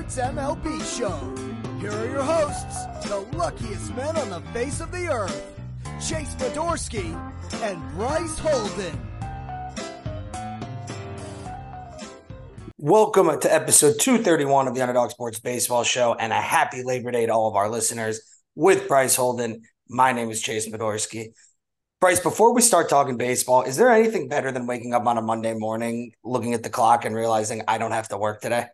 Sports MLB Show. Here are your hosts, the luckiest men on the face of the earth, Chase Fedorsky and Bryce Holden. Welcome to episode 231 of the Underdog Sports Baseball Show and a happy Labor Day to all of our listeners with Bryce Holden. My name is Chase Fedorsky. Bryce, before we start talking baseball, is there anything better than waking up on a Monday morning, looking at the clock and realizing I don't have to work today?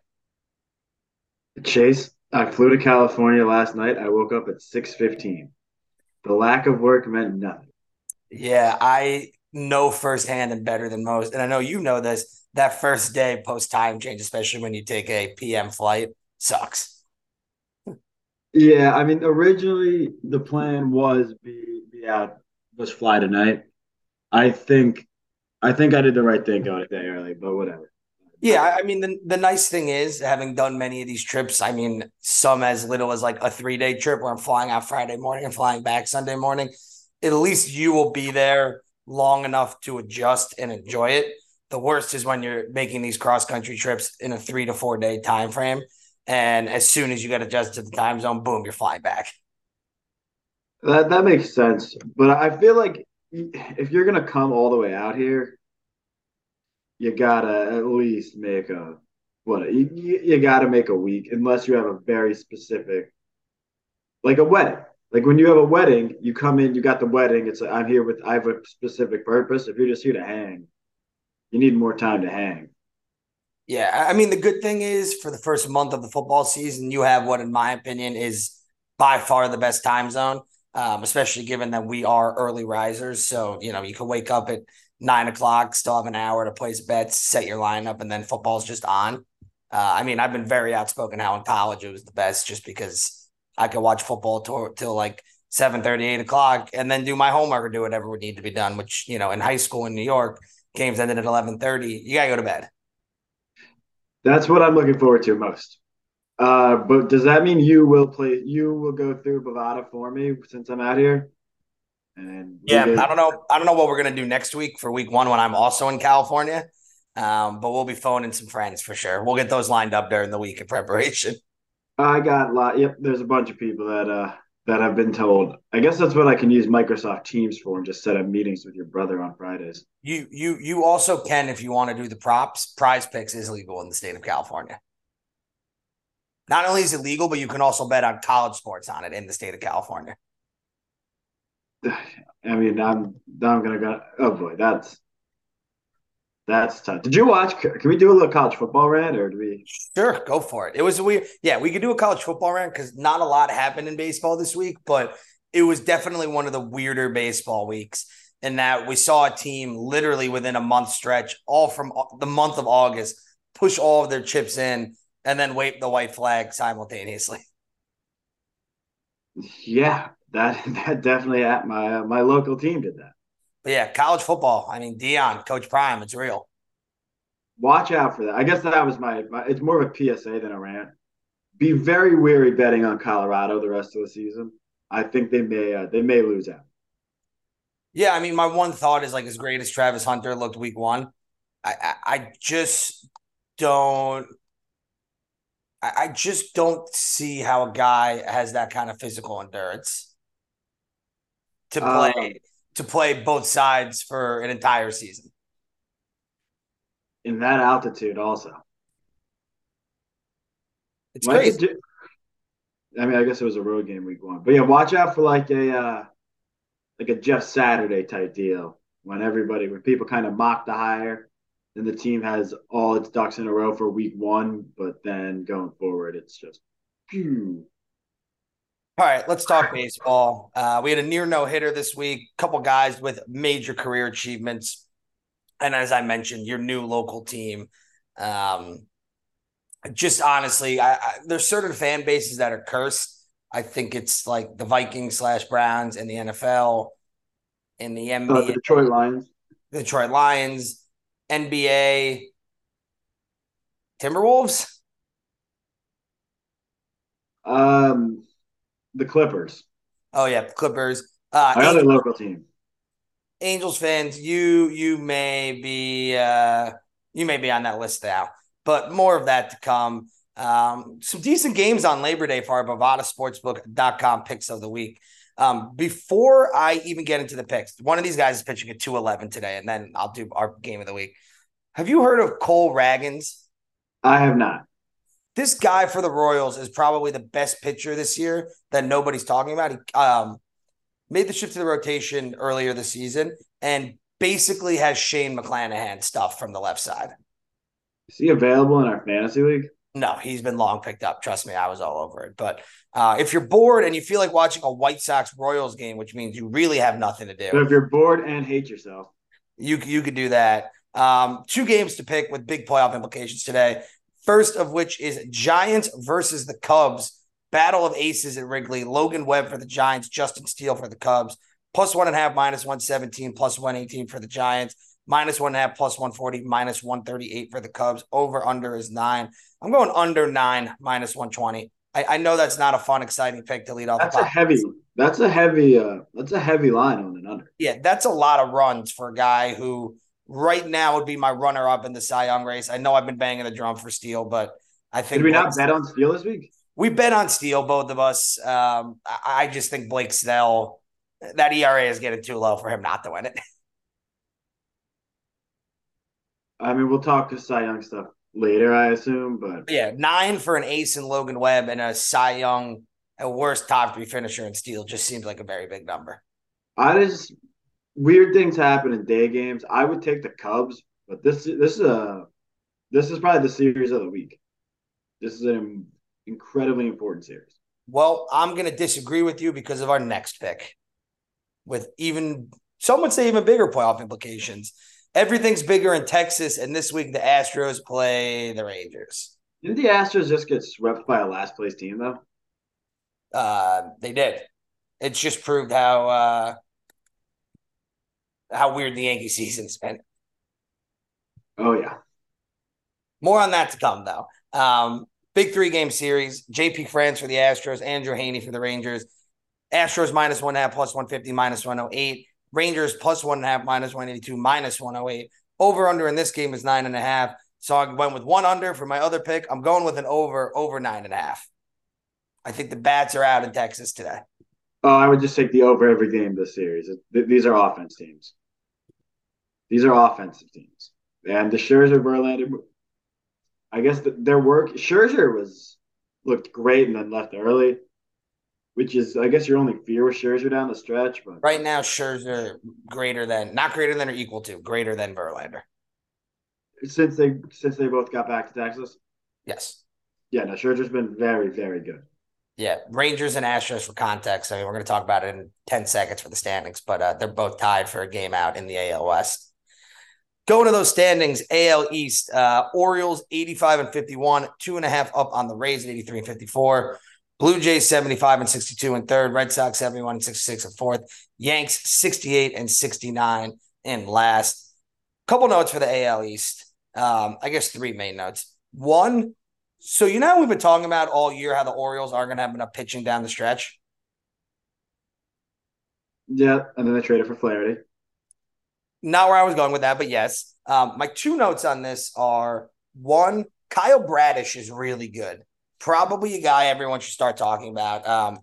Chase, I flew to California last night. I woke up at 6:15. The lack of work meant nothing. Yeah, I know firsthand and better than most. And I know you know this. That first day post time change, especially when you take a PM flight, sucks. Yeah, I mean, originally the plan was be be out was fly tonight. I think I think I did the right thing going a day early, but whatever. Yeah, I mean the the nice thing is having done many of these trips. I mean, some as little as like a three day trip where I'm flying out Friday morning and flying back Sunday morning. At least you will be there long enough to adjust and enjoy it. The worst is when you're making these cross country trips in a three to four day time frame, and as soon as you get adjusted to the time zone, boom, you're flying back. That that makes sense, but I feel like if you're gonna come all the way out here, you gotta at least make a what you, you gotta make a week unless you have a very specific, like a wedding. Like when you have a wedding, you come in, you got the wedding. It's like, I'm here with I have a specific purpose. If you're just here to hang, you need more time to hang. Yeah, I mean the good thing is for the first month of the football season, you have what, in my opinion, is by far the best time zone um, especially given that we are early risers. So, you know, you can wake up at nine o'clock, still have an hour to place bets, set your lineup, and then football's just on. Uh, I mean, I've been very outspoken how in college it was the best just because I could watch football till, till like 7 30, 8 o'clock, and then do my homework or do whatever would need to be done, which, you know, in high school in New York, games ended at 11 30. You got to go to bed. That's what I'm looking forward to most. Uh, but does that mean you will play? You will go through Bovada for me since I'm out here. And yeah, I don't know. I don't know what we're gonna do next week for week one when I'm also in California. Um, but we'll be phoning some friends for sure. We'll get those lined up during the week in preparation. I got a lot. Yep, there's a bunch of people that uh that have been told. I guess that's what I can use Microsoft Teams for, and just set up meetings with your brother on Fridays. You you you also can if you want to do the props. Prize Picks is legal in the state of California. Not only is it legal, but you can also bet on college sports on it in the state of California. I mean, I'm I'm gonna go. Oh boy, that's that's tough. Did you watch? Can we do a little college football rant, or do we? Sure, go for it. It was weird. Yeah, we could do a college football rant because not a lot happened in baseball this week, but it was definitely one of the weirder baseball weeks. In that we saw a team literally within a month stretch, all from uh, the month of August, push all of their chips in and then wave the white flag simultaneously. Yeah, that that definitely at my uh, my local team did that. But yeah, college football. I mean, Deion, Coach Prime, it's real. Watch out for that. I guess that was my, my it's more of a PSA than a rant. Be very wary betting on Colorado the rest of the season. I think they may uh, they may lose out. Yeah, I mean, my one thought is like as great as Travis Hunter looked week one, I, I, I just don't I just don't see how a guy has that kind of physical endurance to play um, to play both sides for an entire season. In that altitude, also. It's crazy. I mean, I guess it was a road game week one, but yeah, watch out for like a uh, like a Jeff Saturday type deal when everybody when people kind of mock the hire then the team has all its ducks in a row for week one, but then going forward, it's just. Phew. All right, let's talk baseball. Uh, we had a near no hitter this week. A couple guys with major career achievements, and as I mentioned, your new local team. Um, just honestly, I, I, there's certain fan bases that are cursed. I think it's like the Vikings slash Browns in the NFL, in the NBA, Uh, the Detroit Lions. the Detroit Lions, NBA, Timberwolves. Um, the Clippers. Oh yeah, Clippers. Uh, My other local team. Angels fans, you you may be uh, you may be on that list now, but more of that to come. Um, some decent games on Labor Day for our Bovada Sportsbook.com picks of the week. Um, before I even get into the picks, one of these guys is pitching at 211 today, and then I'll do our game of the week. Have you heard of Cole Ragans? I have not. This guy for the Royals is probably the best pitcher this year that nobody's talking about. He um, made the shift to the rotation earlier this season and basically has Shane McClanahan stuff from the left side. Is he available in our fantasy league? No, he's been long picked up. Trust me, I was all over it. But uh, if you're bored and you feel like watching a White Sox Royals game, which means you really have nothing to But do, if you're bored and hate yourself, you you could do that. Um, two games to pick with big playoff implications today. First of which is Giants versus the Cubs. Battle of aces at Wrigley. Logan Webb for the Giants. Justin Steele for the Cubs. Plus one and a half, minus 117, plus 118 for the Giants. Minus one and a half, plus 140, minus 138 for the Cubs. Over under is nine. I'm going under nine, minus 120. I, I know that's not a fun, exciting pick to lead off. that's a heavy. That's a heavy. Uh, that's a heavy line on an under. Yeah, that's a lot of runs for a guy who right now would be my runner up in the Cy Young race. I know I've been banging the drum for Steele, but I think Did we not bet on Steele this week? we bet on Steele, both of us. Um, I, I just think Blake Snell, that ERA is getting too low for him not to win it. I mean, we'll talk to Cy Young stuff later, I assume, but yeah, nine for an ace in Logan Webb and a Cy Young, a worst top three finisher in Steele just seems like a very big number. I just weird things happen in day games. I would take the Cubs, but this this is a this is probably the series of the week. This is an incredibly important series. Well, I'm going to disagree with you because of our next pick, with even some would say even bigger playoff implications. Everything's bigger in Texas, and this week the Astros play the Rangers. Didn't the Astros just get swept by a last place team though? Uh, they did. It's just proved how uh, how weird the Yankee season's been. Oh yeah. More on that to come, though. Um, big three game series. JP France for the Astros, Andrew Heaney for the Rangers. Astros minus one and a half, plus 150, minus 108. Rangers plus one and a half, minus 182, minus 108. Over under in this game is nine and a half. So I went with one under for my other pick. I'm going with an over, over nine and a half. I think the bats are out in Texas today. Oh, I would just take the over every game this series. These are offense teams. These are offensive teams, and the Scherzer Verlander. I guess the, their work Scherzer was looked great and then left early, which is I guess your only fear with Scherzer down the stretch. But Right now, Scherzer greater than, not greater than or equal to, greater than Verlander. since they since they both got back to Texas, Yes. yeah, no, Scherzer's been very very good. Yeah, Rangers and Astros for context. I mean, we're going to talk about it in 10 seconds for the standings, but uh, they're both tied for a game out in the AL West. Going to those standings, AL East, uh, Orioles 85 and 51, two and a half up on the Rays at 83 and 54. Blue Jays 75 and 62 in third, Red Sox 71 and 66 in fourth, Yanks 68 and 69 in last. Couple notes for the AL East. Um, I guess three main notes. One, so you know we've been talking about all year how the Orioles aren't going to have enough pitching down the stretch. Yeah, and then they traded for Flaherty. Not where I was going with that, but yes. Um, my two notes on this are one, Kyle Bradish is really good. Probably a guy everyone should start talking about. Um,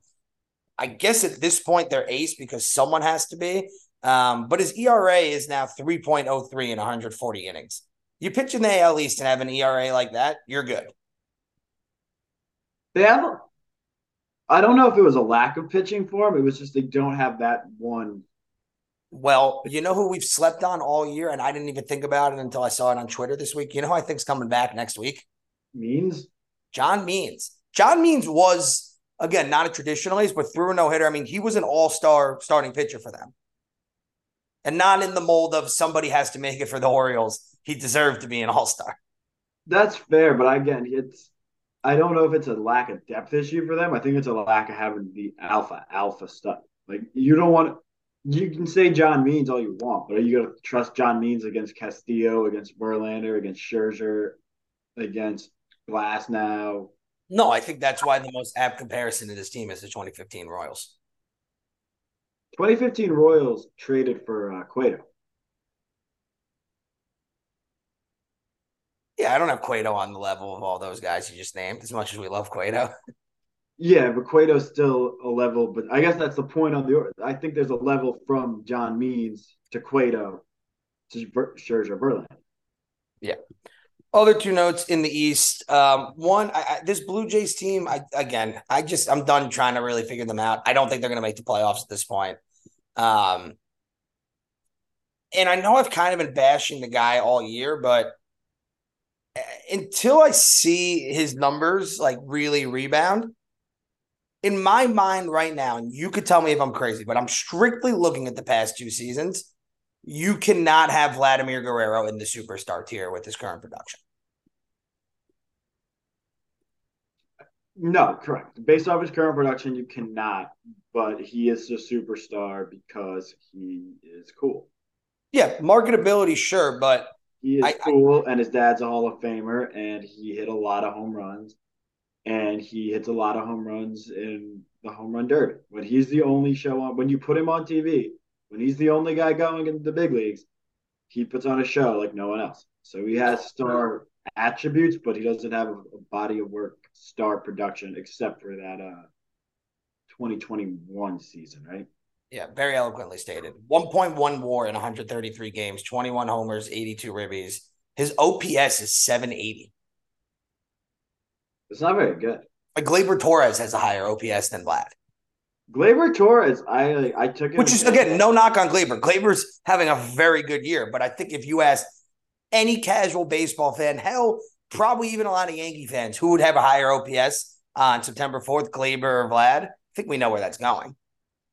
I guess at this point they're ace because someone has to be. Um, but his ERA is now 3.03 in 140 innings. You pitch in the AL East and have an ERA like that, you're good. They have. I don't know if it was a lack of pitching for them. It was just they don't have that one. Well, you know who we've slept on all year, and I didn't even think about it until I saw it on Twitter this week. You know who I think's coming back next week? Means John Means. John Means was again not a traditional ace, but threw a no hitter. I mean, he was an all star starting pitcher for them, and not in the mold of somebody has to make it for the Orioles. He deserved to be an all star. that's fair, but again, it's I don't know if it's a lack of depth issue for them. I think it's a lack of having the alpha alpha stuff. Like you don't want you can say John Means all you want, but are you going to trust John Means against Castillo, against Verlander, against Scherzer, against Glasnow? No, I think that's why the most apt comparison to this team is the 2015 Royals. 2015 Royals traded for uh, Cueto. Yeah, I don't have Cueto on the level of all those guys you just named, as much as we love Cueto. Yeah, Cueto's still a level, but I guess that's the point on the. I think there's a level from John Means to Cueto to Scherzer Verlander. Yeah. Other two notes in the East. Um, one, I, I, this Blue Jays team. I again, I just I'm done trying to really figure them out. I don't think they're going to make the playoffs at this point. Um, and I know I've kind of been bashing the guy all year, but uh, until I see his numbers like really rebound, in my mind right now, and you could tell me if I'm crazy, but I'm strictly looking at the past two seasons. You cannot have Vladimir Guerrero in the superstar tier with his current production. No, correct. Based off his current production, you cannot. But he is a superstar because he is cool. Yeah, marketability, sure, but he is I, cool, I, and his dad's a Hall of Famer, and he hit a lot of home runs and he hits a lot of home runs in the home run derby. When he's the only show on, when you put him on TV, when he's the only guy going in the big leagues, he puts on a show like no one else. So he has star attributes, but he doesn't have a, a body of work, star production, except for that uh 2021 season, right? Yeah, very eloquently stated. 1.1 war in 133 games, 21 homers, 82 ribbies. His OPS is 780. It's not very good. Like Gleyber Torres has a higher OPS than Vlad. Gleyber Torres, I I took Which is again no knock on Gleyber. Gleyber's having a very good year, but I think if you ask any casual baseball fan, hell, probably even a lot of Yankee fans, who would have a higher OPS on September fourth, Gleyber or Vlad? I think we know where that's going.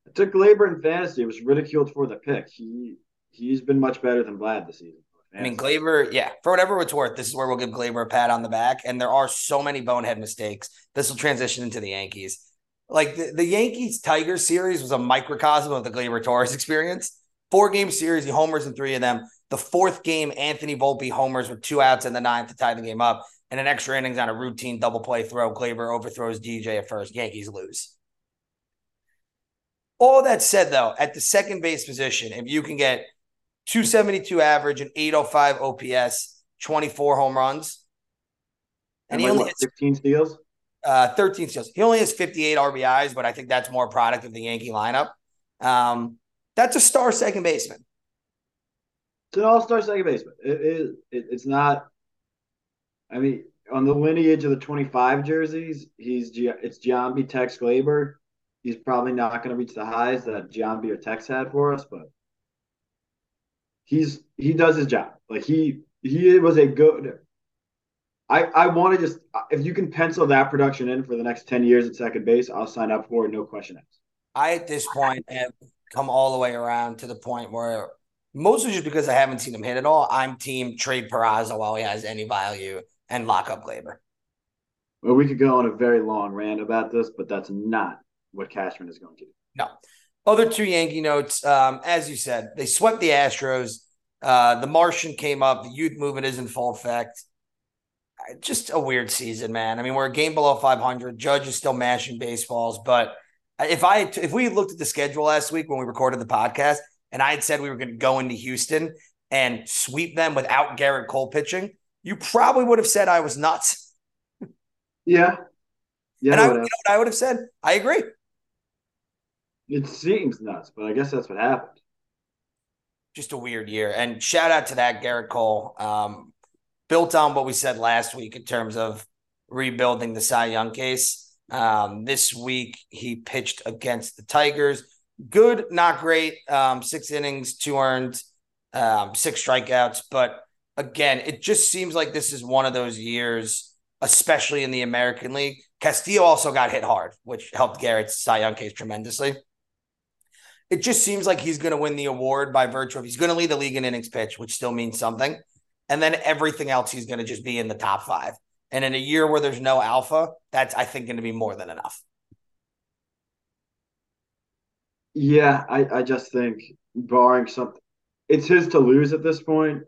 I took Gleyber in fantasy. It was ridiculed for the pick. He he's been much better than Vlad this season. I mean, Gleyber, yeah, for whatever it's worth, this is where we'll give Gleyber a pat on the back. And there are so many bonehead mistakes. This will transition into the Yankees. Like the, the Yankees Tigers series was a microcosm of the Gleyber Torres experience. Four game series, he homers in three of them. The fourth game, Anthony Volpe homers with two outs in the ninth to tie the game up. And an extra innings on a routine double play throw. Gleyber overthrows DJ at first. Yankees lose. All that said, though, at the second base position, if you can get 272 average and 805 OPS, 24 home runs. And, and he only has 15 steals? Uh, 13 steals. He only has 58 RBIs, but I think that's more product of the Yankee lineup. Um, that's a star second baseman. It's an all-star second baseman. It is. It, it's not. I mean, on the lineage of the 25 jerseys, he's it's Giambi, Tex, Gleyber. He's probably not going to reach the highs that Giambi or Tex had for us, but he's he does his job. Like he he was a good. I I want to just if you can pencil that production in for the next ten years at second base, I'll sign up for it. No question asked. I at this point have come all the way around to the point where mostly just because I haven't seen him hit at all. I'm team trade Peraza while he has any value and lock up Gleyber. Well, we could go on a very long rant about this, but that's not what Cashman is going to do. No. Other two Yankee notes. Um, as you said, they swept the Astros. Uh, the Martian came up. The youth movement is in full effect. Just a weird season, man. I mean, we're a game below 500. Judge is still mashing baseballs, but if I if we looked at the schedule last week when we recorded the podcast, and I had said we were going to go into Houston and sweep them without Gerrit Cole pitching, you probably would have said I was nuts. Yeah. Yeah. And I, you know what I would have said? I agree. It seems nuts, but I guess that's what happened. Just a weird year. And shout out to that Gerrit Cole. Um, built on what we said last week in terms of rebuilding the Cy Young case. Um, this week he pitched against the Tigers. Good, not great. Um, six innings, two earned, um, six strikeouts. But again, it just seems like this is one of those years, especially in the American League. Castillo also got hit hard, which helped Gerrit's Cy Young case tremendously it just seems like he's going to win the award by virtue of he's going to lead the league in innings pitch, which still means something. And then everything else, he's going to just be in the top five. And in a year where there's no alpha, that's I think going to be more than enough. Yeah, I, I just think barring something, it's his to lose at this point.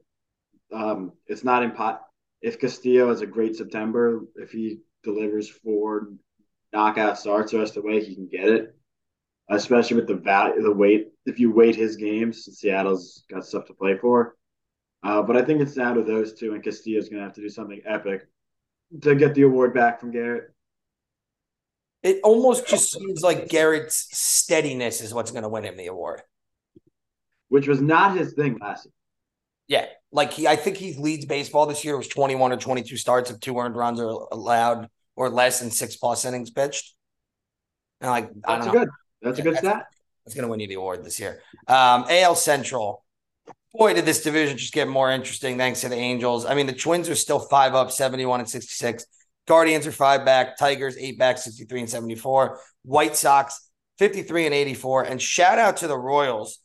Um, it's not impo- if Castillo has a great September, if he delivers four knockout starts the rest of the way, he can get it. Especially with the value, the weight. If you weight his games, Seattle's got stuff to play for. Uh, but I think it's down to those two, and Castillo's going to have to do something epic to get the award back from Gerrit. It almost just seems like Gerrit's steadiness is what's going to win him the award, which was not his thing last year. Yeah, like he, I think he leads baseball this year. It was twenty one or twenty two starts of two earned runs are allowed or less than six plus innings pitched. And like that's I good. That's yeah, a good that's, stat. That's going to win you the award this year. Um, AL Central. Boy, did this division just get more interesting thanks to the Angels. I mean, the Twins are still five up, 71 and 66. Guardians are five back. Tigers, eight back, 63 and 74. White Sox, 53 and 84. And shout out to the Royals,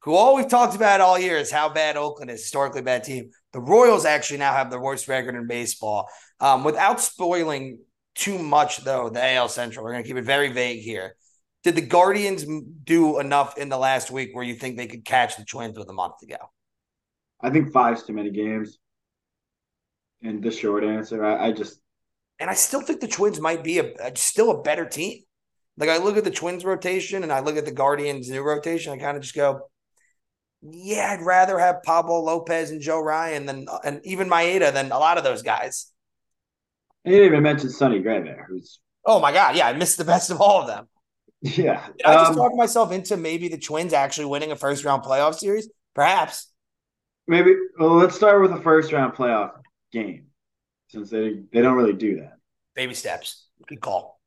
who all we've talked about all year is how bad Oakland is, historically bad team. The Royals actually now have the worst record in baseball. Um, without spoiling too much, though, the AL Central, we're going to keep it very vague here. Did the Guardians do enough in the last week where you think they could catch the Twins with a month to go? I think five's too many games. And the short answer, I, I just. And I still think the Twins might be a, a, still a better team. Like I look at the Twins rotation and I look at the Guardians new rotation, I kind of just go, yeah, I'd rather have Pablo Lopez and Joe Ryan than uh, and even Maeda than a lot of those guys. You didn't even mention Sonny Gray there, who's oh my god, yeah, I missed the best of all of them. Yeah. Did I just um, talk myself into maybe the Twins actually winning a first round playoff series? Perhaps. Maybe. Well, let's start with a first round playoff game, since they they don't really do that. Baby steps. Good call.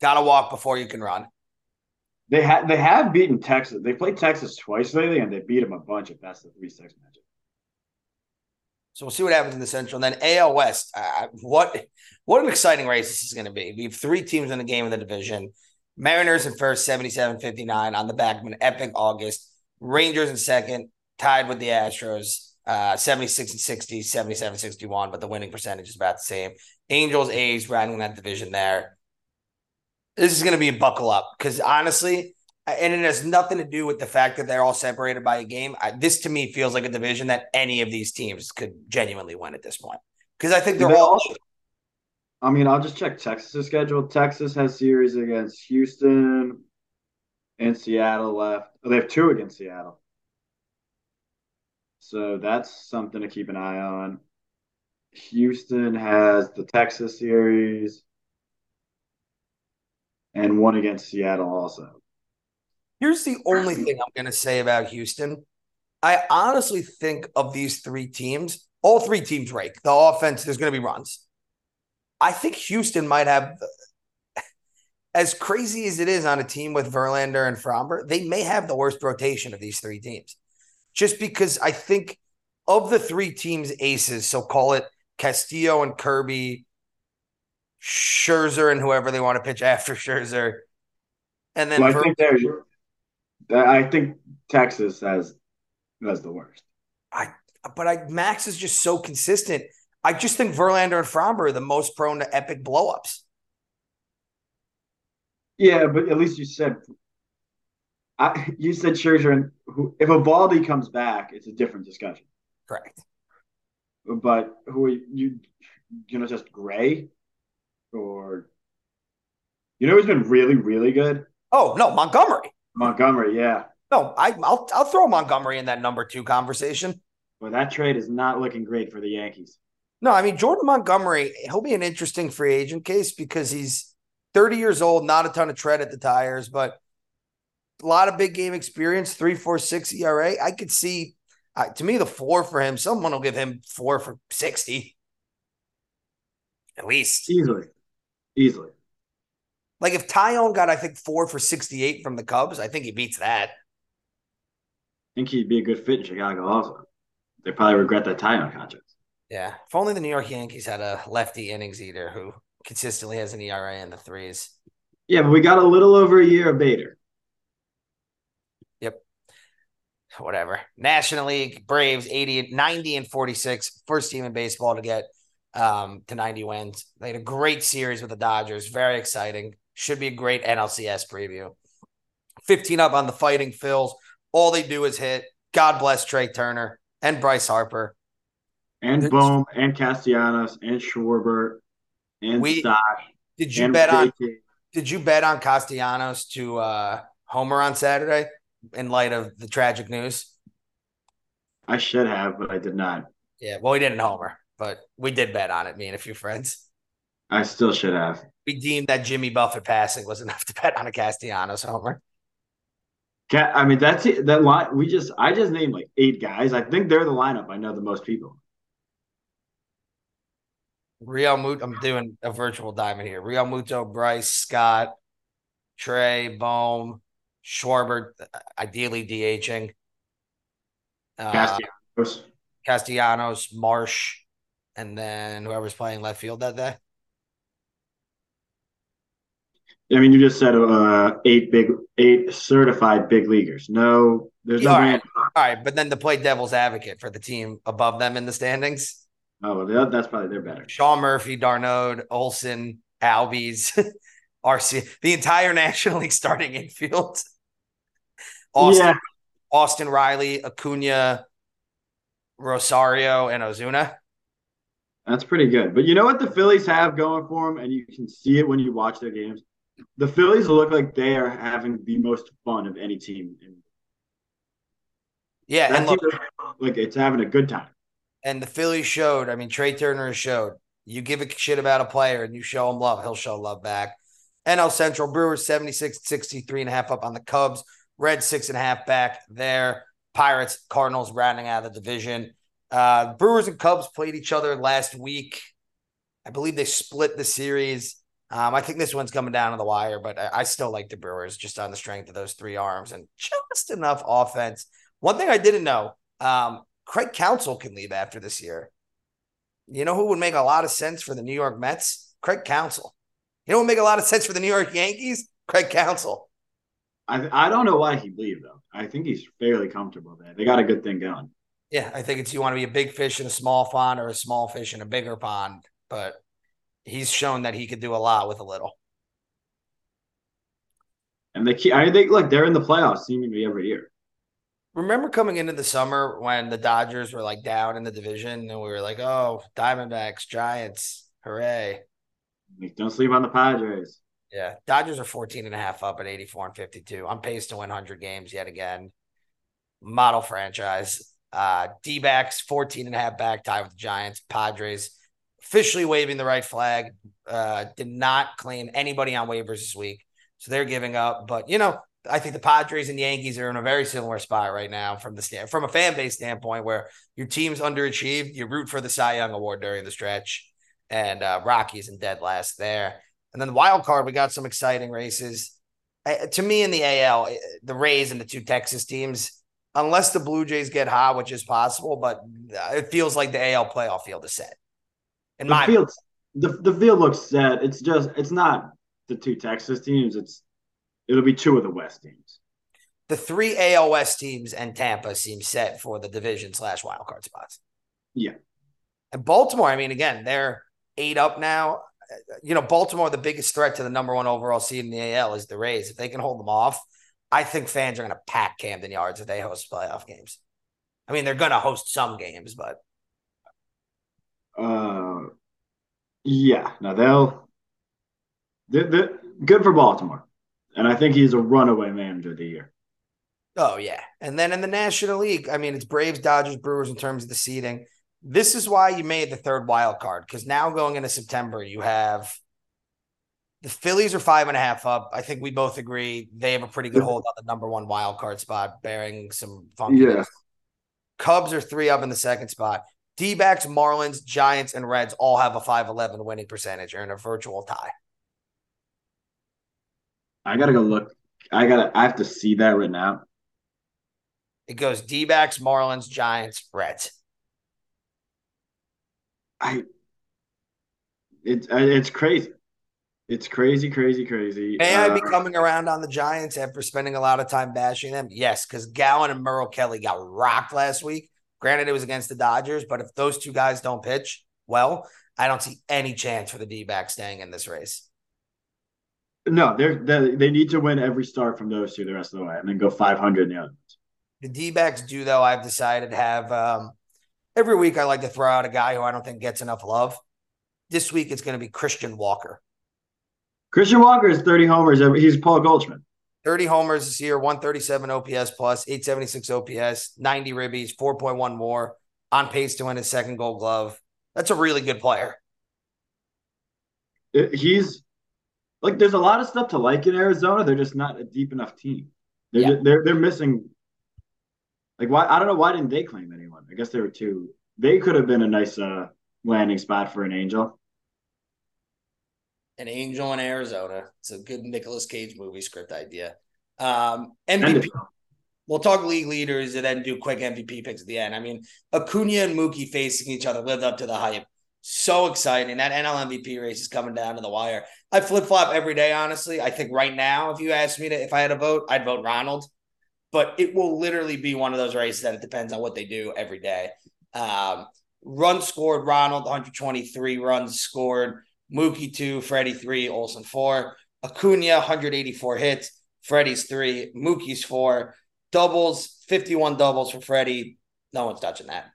Gotta walk before you can run. They have they have beaten Texas. They played Texas twice lately, and they beat them a bunch of best of three six matches. So we'll see what happens in the Central. And then AL West. Uh, what what an exciting race this is going to be. We have three teams in the game in the division. Mariners in first, 77-59 on the back of an epic August. Rangers in second, tied with the Astros, uh, 76 and 60, 77 61, but the winning percentage is about the same. Angels, A's riding that division there. This is going to be a buckle up because honestly, and it has nothing to do with the fact that they're all separated by a game. I, this to me feels like a division that any of these teams could genuinely win at this point because I think they're all. I mean, I'll just check Texas' schedule. Texas has series against Houston and Seattle left. Oh, they have two against Seattle. So that's something to keep an eye on. Houston has the Texas series and one against Seattle also. Here's the only thing I'm going to say about Houston. I honestly think of these three teams, all three teams rake. The offense, there's going to be runs. I think Houston might have, as crazy as it is on a team with Verlander and Framber, they may have the worst rotation of these three teams. Just because I think of the three teams' aces, so call it Castillo and Kirby, Scherzer and whoever they want to pitch after Scherzer. And then well, I think I think Texas has has the worst. I but I Max is just so consistent. I just think Verlander and Framber are the most prone to epic blowups. Yeah, but at least you said I, you said Scherzer and who, if Eovaldi comes back, it's a different discussion. Correct. But who are you? You know, just Gray or you know who's been really really good? Oh no, Montgomery. Montgomery, yeah. No, I, will I'll throw Montgomery in that number two conversation. Well, that trade is not looking great for the Yankees. No, I mean Jordan Montgomery, he'll be an interesting free agent case because he's 30 years old, not a ton of tread at the tires, but a lot of big game experience, three, four, six ERA. I could see, uh, to me, the four for him. Someone will give him four for 60, at least easily. Easily. Like if Taillon got, I think, four for 68 from the Cubs, I think he beats that. I think he'd be a good fit in Chicago also. They probably regret that Taillon contract. Yeah. If only the New York Yankees had a lefty innings eater who consistently has an ERA in the threes. Yeah, but we got a little over a year of Bader. Yep. Whatever. National League, Braves 80, 90 and 46. First team in baseball to get um, to 90 wins. They had a great series with the Dodgers. Very exciting. Should be a great NLCS preview. 15 up on the Fighting Phils. All they do is hit. God bless Trea Turner and Bryce Harper. And Bohm and Castellanos and Schwarber and We- Stott. Did you bet on did you bet on Castellanos to uh homer on Saturday in light of the tragic news? I should have, but I did not. Yeah, well, we didn't homer, but we did bet on it, me and a few friends. I still should have. We deemed that Jimmy Buffett passing was enough to bet on a Castellanos homer. I mean, that's it. That line we just I just named like eight guys. I think they're the lineup I know the most people. Realmuto, I'm doing a virtual diamond here. Realmuto, Bryce, Stott, Trea, Bohm, Schwarber, ideally DHing. Uh, Castellanos. Castellanos, Marsh, and then whoever's playing left field that day. I mean, you just said uh, eight big, eight certified big leaguers. No, there's no. All right. All right, but then to play devil's advocate for the team above them in the standings, Oh, well, that's probably they're better. Sean Murphy, d'Arnaud, Olson, Albies, RC, the entire National League starting infield. Austin, Yeah, Austin Riley, Acuna, Rosario, and Ozuna. that's pretty good. But you know what the Phillies have going for them, and you can see it when you watch their games. The Phillies look like they are having the most fun of any team. In, Yeah, that and look, like it's having a good time. And the Phillies showed. I mean, Trea Turner has showed. You give a shit about a player and you show him love, he'll show love back. NL Central Brewers 76 63 and a half up on the Cubs. Reds six and a half back there. Pirates, Cardinals rounding out of the division. Uh, Brewers and Cubs played each other last week. I believe they split the series. Um, I think this one's coming down to the wire, but I, I still like the Brewers just on the strength of those three arms and just enough offense. One thing I didn't know, um, Craig Counsell can leave after this year. You know who would make a lot of sense for the New York Mets? Craig Counsell. You know what would make a lot of sense for the New York Yankees? Craig Counsell. I I don't know why he'd leave though. I think he's fairly comfortable there. They got a good thing going. Yeah, I think it's you want to be a big fish in a small pond or a small fish in a bigger pond, but he's shown that he could do a lot with a little. And they keep, I think look, they're in the playoffs seemingly every year. Remember coming into the summer when the Dodgers were like down in the division and we were like, oh, Diamondbacks, Giants, hooray. Don't sleep on the Padres. Yeah. Dodgers are 14 and a half up at 84 and 52. On pace to win 100 games yet again. Model franchise. Uh, D backs 14 and a half back, tied with the Giants. Padres officially waving the right flag. Uh, did not claim anybody on waivers this week. So they're giving up. But, you know, I think the Padres and Yankees are in a very similar spot right now from the stand, from a fan base standpoint, where your team's underachieved. You root for the Cy Young Award during the stretch, and uh, Rockies and dead last there. And then the wild card, we got some exciting races. Uh, to me, in the AL, uh, the Rays and the two Texas teams, unless the Blue Jays get hot, which is possible, but uh, it feels like the AL playoff field is set. In The my field, the the field looks set. It's just it's not the two Texas teams. It's it'll be two of the West teams. the three AL West teams and Tampa seem set for the division slash wild card spots. Yeah. And Baltimore, I mean, again, they're eight up now. You know, Baltimore, the biggest threat to the number one overall seed in the AL is the Rays. If they can hold them off, I think fans are going to pack Camden Yards if they host playoff games. I mean, they're going to host some games, but Uh, yeah. No, they'll. They're, they're good for Baltimore, and I think he's a runaway manager of the year. Oh yeah. And then in the National League, I mean, it's Braves, Dodgers, Brewers in terms of the seeding. This is why you made the third wild card because now going into September, you have the Phillies are five and a half up. I think we both agree they have a pretty good hold on the number one wild card spot, bearing some funkiness. Yeah. Cubs are three up in the second spot. D backs, Marlins, Giants, and Reds all have a 5'11 winning percentage. You're in a virtual tie. I gotta go look. I gotta. I have to see that right now. It goes D backs, Marlins, Giants, Reds. I. It's it's crazy. It's crazy, crazy, crazy. May I be Uh, coming around on the Giants after spending a lot of time bashing them? Yes, because Gallen and Merrill Kelly got rocked last week. Granted, it was against the Dodgers, but if those two guys don't pitch well, I don't see any chance for the D backs staying in this race. No, they're, they they need to win every start from those two the rest of the way, and then go 500 in the other ones. The D backs do though. I've decided to have um, every week. I like to throw out a guy who I don't think gets enough love. This week it's going to be Christian Walker. Christian Walker is 30 homers. Every, he's Paul Goldschmidt. 30 homers this year, 137 OPS plus, 876 OPS, 90 ribbies, 4.1 more, on pace to win his second gold glove. That's a really good player. He's like, there's a lot of stuff to like in Arizona. They're just not a deep enough team. They're Yeah. they're they're missing. Like, why? I don't know why didn't they claim anyone? I guess they were too. They could have been a nice uh, landing spot for an angel. An angel in Arizona. It's a good Nicolas Cage movie script idea. Um, MVP. We'll talk league leaders and then do quick MVP picks at the end. I mean, Acuna and Mookie facing each other lived up to the hype. So exciting. That NL MVP race is coming down to the wire. I flip flop every day, honestly. I think right now, if you asked me to, if I had a vote, I'd vote Ronald. But it will literally be one of those races that it depends on what they do every day. Um, runs scored, Ronald, 123 runs scored. Mookie, two. Freddie, three. Olson, four. Acuna, 184 hits. Freddie's three. Mookie's four doubles, 51 doubles for Freddie. No one's touching that.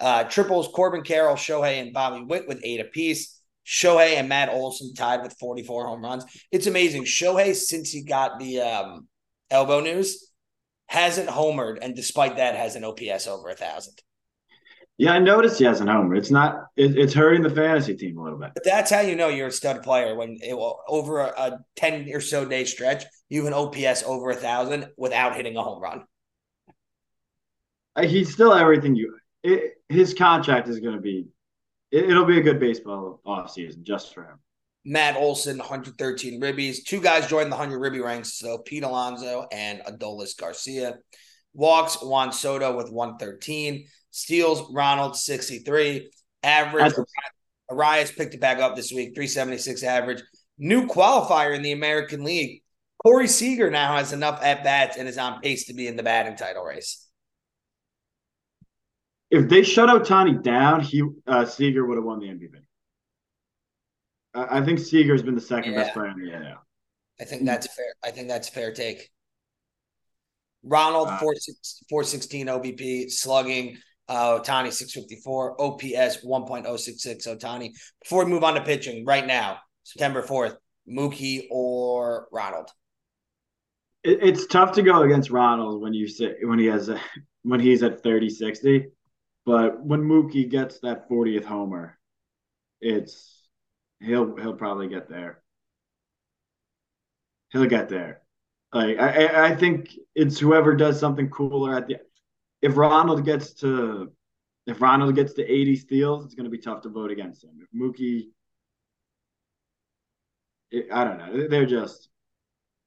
Uh, triples, Corbin Carroll, Shohei, and Bobby Witt with eight apiece. Shohei and Matt Olson tied with 44 home runs. It's amazing. Shohei, since he got the um, elbow news, hasn't homered, and despite that, has an OPS over a thousand. Yeah, I noticed he has an homer. It's not. It, it's hurting the fantasy team a little bit. But that's how you know you're a stud player when it will over a, a 10 or so day stretch, you have an OPS over a thousand without hitting a home run. Uh, He's still everything you. It, his contract is going to be. It, it'll be a good baseball offseason just for him. Matt Olson, 113 ribbies. Two guys joined the 100 ribby ranks, so Pete Alonso and Adolis Garcia. Walks, Juan Soto with 113. Steals, Ronald, 63. Average, That's- Arraez picked it back up this week, 376 average. New qualifier in the American League. Corey Seager now has enough at bats and is on pace to be in the batting title race. If they shut Ohtani down, he uh, Seager would have won the MVP. I, I think Seager's been the second Yeah. best player in the NL. I think that's fair. I think that's a fair take. Ronald, Uh, 4, 416 OBP, slugging. Uh, Ohtani, 654. OPS, 1.066. Ohtani. Before we move on to pitching, right now, September 4th, Mookie or Ronald? It, it's tough to go against Ronald when you say when he has a, when he's at 30 60 but when Mookie gets that 40th homer it's he'll he'll probably get there. He'll get there. Like I I- think it's whoever does something cooler at the if Ronald gets to if Ronald gets to 80 steals it's to be tough to vote against him. If Mookie it, I don't know. They're just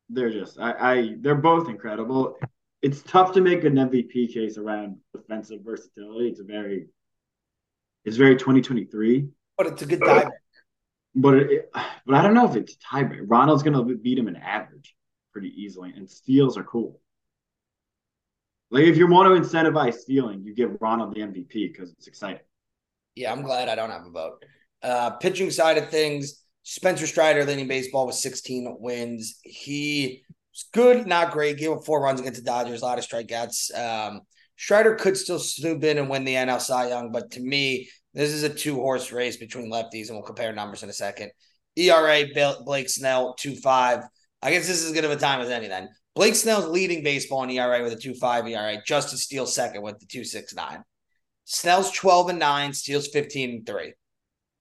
they're just I, I they're both incredible. It's tough to make an MVP case around defensive versatility. It's a very it's very 2023, But it's a good time. but it, but I don't know if it's tiebreak. Ronald's gonna beat him in average pretty easily, and steals are cool. Like if you want to incentivize stealing, you give Ronald the MVP because it's exciting. Yeah, I'm glad I don't have a vote. Uh, pitching side of things, Spencer Strider leading baseball with 16 wins. He good, not great. Gave up four runs against the Dodgers, a lot of strikeouts. Um, Strider could still snoop in and win the NL Cy Young, but to me, this is a two horse race between lefties, and we'll compare numbers in a second. ERA, Blake Snell, 2 5. I guess this is as good of a time as any then. Blake Snell's leading baseball in ERA with a 2 5 ERA. Justin Steele second with the 2 6 9. Snell's 12 and 9, Steele's 15 and 3.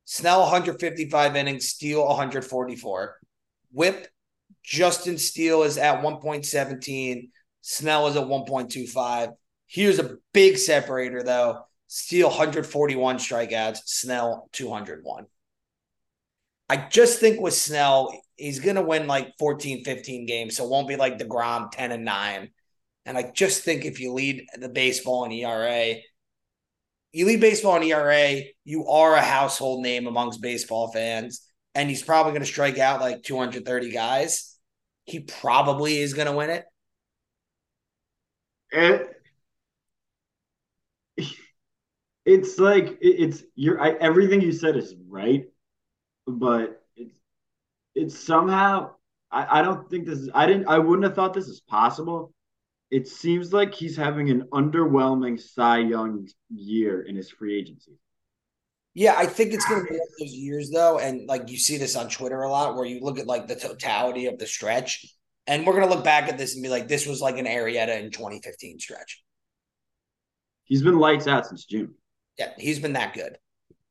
Snell 155 innings, Steele 144. Whip, Justin Steele is at 1.17. Snell is at 1.25. Here's a big separator, though. Steele 141 strikeouts, Snell 201. I just think with Snell, he's going to win like 14, 15 games. So it won't be like DeGrom 10 and 9. And I just think if you lead the baseball in ERA, you lead baseball in ERA, you are a household name amongst baseball fans, and he's probably going to strike out like 230 guys. He probably is going to win it. It, it's like it's you're I, everything you said is right, but it's it's somehow I, I don't think this is I didn't I wouldn't have thought this is possible. It seems like he's having an underwhelming Cy Young year in his free agency. Yeah, I think it's going to be one of those years though, and like you see this on Twitter a lot, where you look at like the totality of the stretch, and we're going to look back at this and be like, this was like an Arrieta in 2015 stretch. He's been lights out since June. Yeah, he's been that good.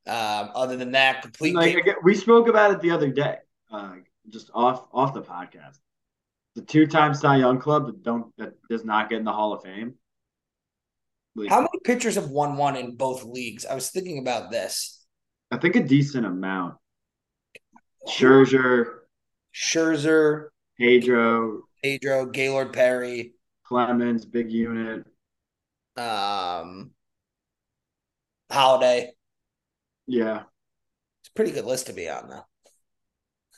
Um, other than that, complete. Like, game- we spoke about it the other day, uh, just off off the podcast. The two time Cy Young club that don't that does not get in the Hall of Fame. Like, How many pitchers have won one in both leagues? I was thinking about this. I think a decent amount. Scherzer, Scherzer, Pedro, Pedro, Gaylord Perry, Clemens, big unit. um, Halladay. Yeah. It's a pretty good list to be on, though.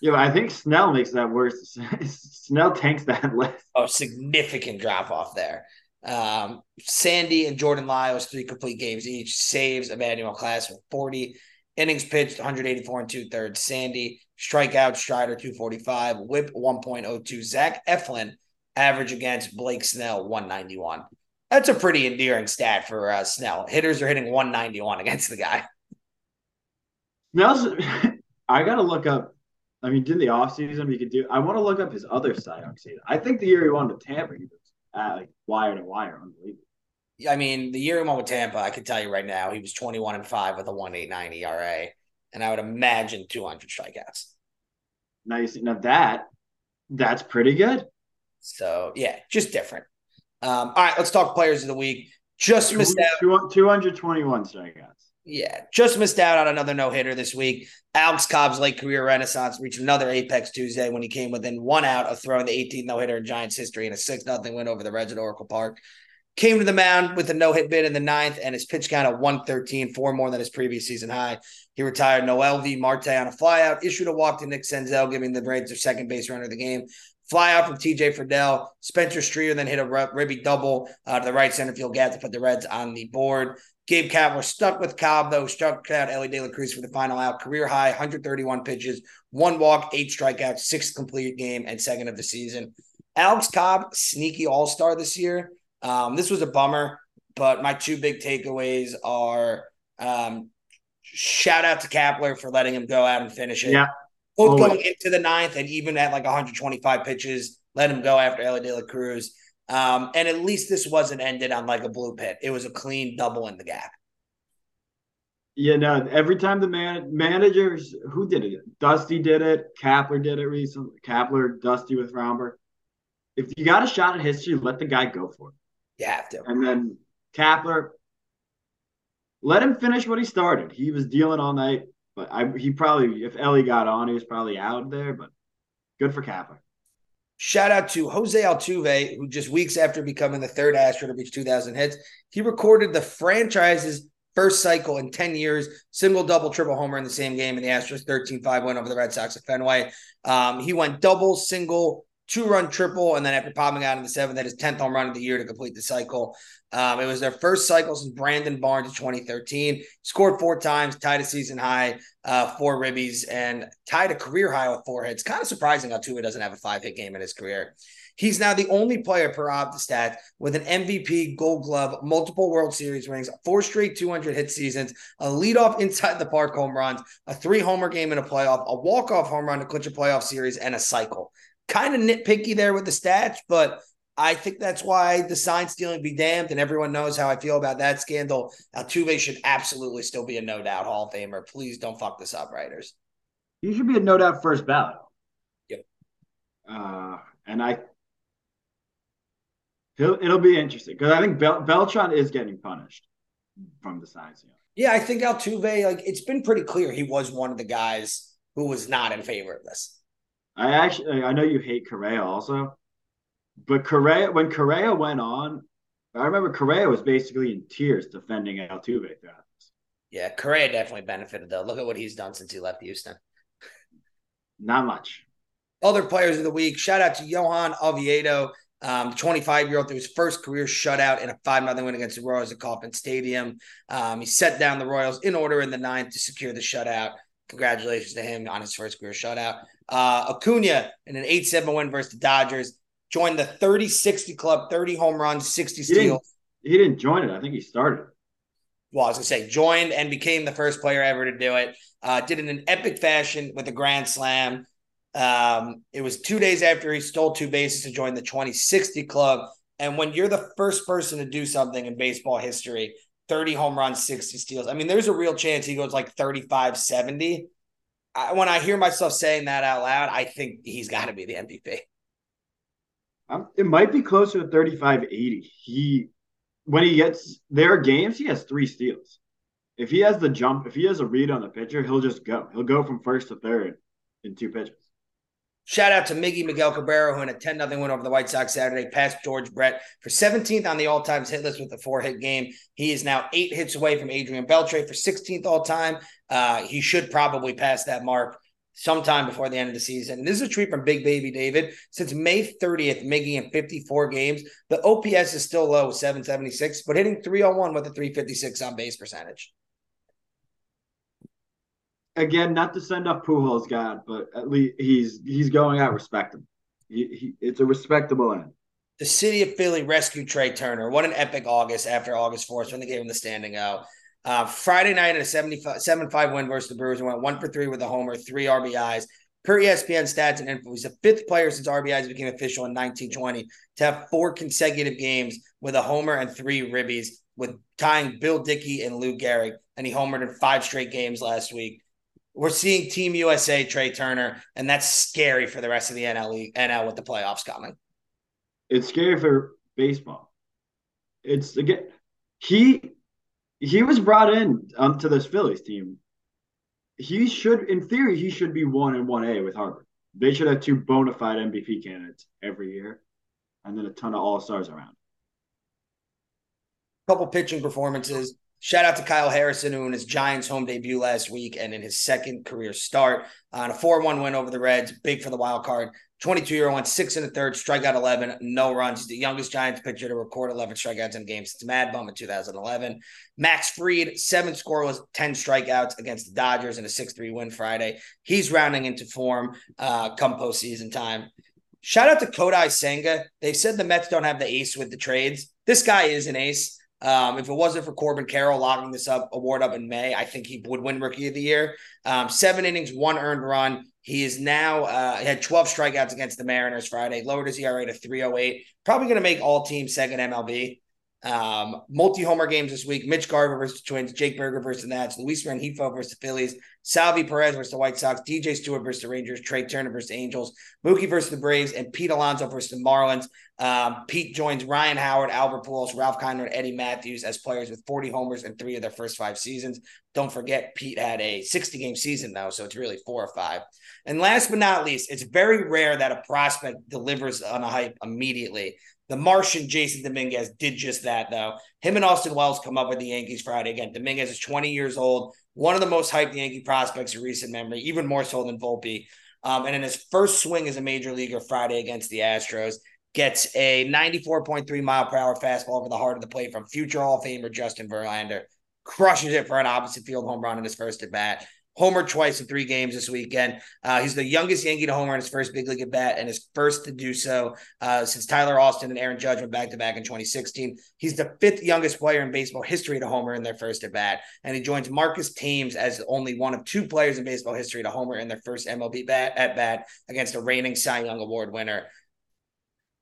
Yeah, I think Snell makes that worse. Snell tanks that list. Oh, significant drop off there. Um, Sandy and Jordan Lyles, three complete games each, saves Emmanuel Clase with 40. Innings pitched 184 and two thirds. Sandy, strikeout, Strider 245, whip 1.02. Zach Eflin, average against Blake Snell 191. That's a pretty endearing stat for uh, Snell. Hitters are hitting 191 against the guy. Snell's, I got to look up. I mean, did the offseason, we could do. I want to look up his other Cy Young season. I think the year he won to Tampa, he was at like wire to wire, unbelievable. I mean, the year he won with Tampa, I can tell you right now, he was 21 and 5 with a 189 ERA. And I would imagine 200 strikeouts. Now you see, now that that's pretty good. So yeah, just different. Um, all right, let's talk players of the week. Just missed out. 221 strikeouts. Yeah, just missed out on another no hitter this week. Alex Cobb's late career renaissance reached another apex Tuesday when he came within one out of throwing the 18th no hitter in Giants history in a 6 0 win over the Reds at Oracle Park. Came to the mound with a no hit bid in the ninth and his pitch count of 113, four more than his previous season high. He retired Noelvi Marte on a flyout, issued a walk to Nick Senzel, giving the Braves their second base runner of the game. Fly out from TJ Friedl. Spencer Steer then hit a ribby double uh, to the right center field gap to put the Reds on the board. Gabe Kapler stuck with Cobb, though, struck out Elly De La Cruz for the final out. Career high, 131 pitches, one walk, eight strikeouts, sixth complete game, and second of the season. Alex Cobb, sneaky all star this year. Um, this was a bummer, but my two big takeaways are um, shout out to Kapler for letting him go out and finish it. Yeah. Both Always. going into the ninth and even at like 125 pitches, let him go after Elly De La Cruz. Um, and at least this wasn't ended on like a blue pit. It was a clean double in the gap. Yeah, no. Every time the man managers who did it, Dusty did it, Kapler did it recently. Kapler, Dusty with Romberg. If you got a shot at history, let the guy go for it. You have to. And then Kapler, let him finish what he started. He was dealing all night, but I he probably if Elly got on, he was probably out there. But good for Kapler. Shout out to Jose Altuve, who just weeks after becoming the third Astro to reach 2,000 hits, he recorded the franchise's first cycle in 10 years, single, double, triple homer in the same game in the Astros 13 5 win over the Red Sox at Fenway. Um, he went double, single, two run triple, and then after popping out in the seventh, had his 10th home run of the year to complete the cycle. Um, it was their first cycle since Brandon Barnes in 2013. Scored four times, tied a season high, uh, four ribbies, and tied a career high with four hits. Kind of surprising Altuve doesn't have a five hit game in his career. He's now the only player per Optistat with an MVP, Gold Glove, multiple World Series rings, four straight 200 hit seasons, a leadoff inside the park home runs, a three homer game in a playoff, a walk off home run to clinch a playoff series, and a cycle. Kind of nitpicky there with the stats, but I think that's why the sign stealing be damned, and everyone knows how I feel about that scandal. Altuve should absolutely still be a no doubt Hall of Famer. Please don't fuck this up, writers. He should be a no doubt first ballot. Yep. Uh, and I, he'll, it'll be interesting because I think Bel- Beltran is getting punished from the science. Yeah, I think Altuve, like it's been pretty clear he was one of the guys who was not in favor of this. I actually, I know you hate Correa also, but Correa, when Correa went on, I remember Correa was basically in tears defending Altuve throughout this. Yeah, Correa definitely benefited though. Look at what he's done since he left Houston. Not much. Other players of the week, shout out to Johan Oviedo. Um, 25 year old threw his first career shutout in a 5 0 win against the Royals at Kauffman Stadium. Um, he set down the Royals in order in the ninth to secure the shutout. Congratulations to him on his first career shutout. Uh, Acuna in an 8 7 win versus the Dodgers joined the 30 60 club, 30 home runs, 60 steals. He didn't, he didn't join it. I think he started. Well, I was going to say, joined and became the first player ever to do it. Uh, did it in an epic fashion with a grand slam. Um, it was two days after he stole two bases to join the 2060 club. And when you're the first person to do something in baseball history, 30 home runs, 60 steals, I mean, there's a real chance he goes like 35 70. I, when I hear myself saying that out loud, I think he's got to be the MVP. Um, it might be closer to 35 80. He, when he gets their games, he has three steals. If he has the jump, if he has a read on the pitcher, he'll just go. He'll go from first to third in two pitches. Shout out to Miggy Miguel Cabrera, who in a 10 0 win over the White Sox Saturday passed George Brett for 17th on the all time hit list with a four hit game. He is now eight hits away from Adrian Beltre for 16th all time. Uh, he should probably pass that mark sometime before the end of the season. This is a treat from Big Baby David. Since May 30th, Miggy in 54 games, the OPS is still low, 776, but hitting 301 with a 356 on base percentage again, not to send up Pujols, God, but at least he's he's going out respectable. He, he, it's a respectable end. The city of Philly rescued Trea Turner. What an epic August after August 4th when they gave him the standing out. Uh, Friday night in a 75, 7-5 win versus the Brewers and went one for three with a homer, three RBIs. Per ESPN stats and info, he's the fifth player since RBIs became official in 1920 to have four consecutive games with a homer and three ribbies, with tying Bill Dickey and Lou Gehrig. And he homered in five straight games last week. We're seeing Team USA Trea Turner, and that's scary for the rest of the NL NL with the playoffs coming. It's scary for baseball. It's again he he was brought in um, onto this Phillies team. He should, in theory, he should be one and one A with Harper. They should have two bona fide MVP candidates every year, and then a ton of all stars around. Couple pitching performances. Shout out to Kyle Harrison, who in his Giants home debut last week and in his second career start on a 4 1 win over the Reds, big for the wild card. 22 year old, six and a third, strikeout 11, no runs. He's the youngest Giants pitcher to record 11 strikeouts in games since Mad Bum in 2011. Max Fried, seven scoreless, 10 strikeouts against the Dodgers in a 6 3 win Friday. He's rounding into form uh, come postseason time. Shout out to Kodai Senga. They've said the Mets don't have the ace with the trades. This guy is an ace. Um, if it wasn't for Corbin Carroll locking this up award up in May, I think he would win Rookie of the Year. Um, seven innings, one earned run. He is now uh, had 12 strikeouts against the Mariners Friday, lowered his ERA to 308. Probably going to make all team second MLB. Um, multi homer games this week. Mitch Garver versus the Twins, Jake Burger versus the Nats, Luis Rengifo versus the Phillies, Salvy Perez versus the White Sox, DJ Stewart versus the Rangers, Trea Turner versus the Angels, Mookie versus the Braves, and Pete Alonso versus the Marlins. Um, Pete joins Ryan Howard, Albert Pujols, Ralph Kiner, and Eddie Mathews as players with 40 homers in three of their first five seasons. Don't forget, Pete had a 60 game season though, so it's really four or five. And last but not least, it's very rare that a prospect delivers on a hype immediately. The Martian Jasson Dominguez did just that, though. Him and Austin Wells come up with the Yankees Friday. Again, Dominguez is 20 years old, one of the most hyped Yankee prospects in recent memory, even more so than Volpe. Um, and in his first swing as a major leaguer Friday against the Astros, gets a 94.3 mile per hour fastball over the heart of the plate from future Hall of Famer Justin Verlander. Crushes it for an opposite field home run in his first at bat homer twice in three games this weekend. Uh, he's the youngest Yankee to homer in his first big league at bat and his first to do so uh, since Tyler Austin and Aaron Judge went back to back in 2016. He's the fifth youngest player in baseball history to homer in their first at bat, and he joins Marcus Thames as only one of two players in baseball history to homer in their first MLB bat at bat against a reigning Cy Young Award winner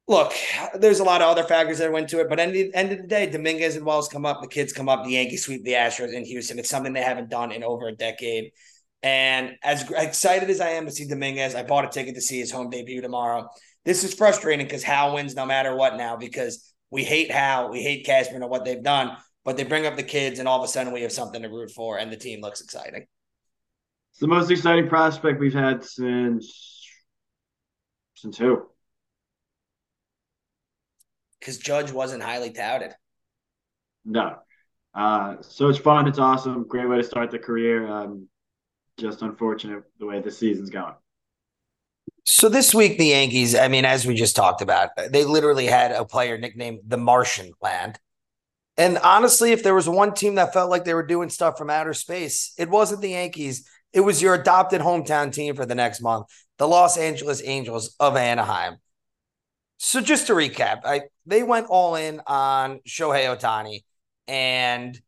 look, there's a lot of other factors that went to it, but at the end of the day, Dominguez and Wells come up, the kids come up, the Yankees sweep the Astros in Houston. It's something they haven't done in over a decade. And as excited as I am to see Dominguez, I bought a ticket to see his home debut tomorrow. This is frustrating because Hal wins no matter what now because we hate Hal, we hate Cashman and what they've done, but they bring up the kids and all of a sudden we have something to root for and the team looks exciting. It's the most exciting prospect we've had since since who? Because Judge wasn't highly touted. No. Uh, so it's fun. It's awesome. Great way to start the career. Um, just unfortunate the way the season's going. So this week, the Yankees, I mean, as we just talked about, they literally had a player nicknamed the Martian Land. And honestly, if there was one team that felt like they were doing stuff from outer space, it wasn't the Yankees. It was your adopted hometown team for the next month, the Los Angeles Angels of Anaheim. So just to recap, I they went all in on Shohei Ohtani, and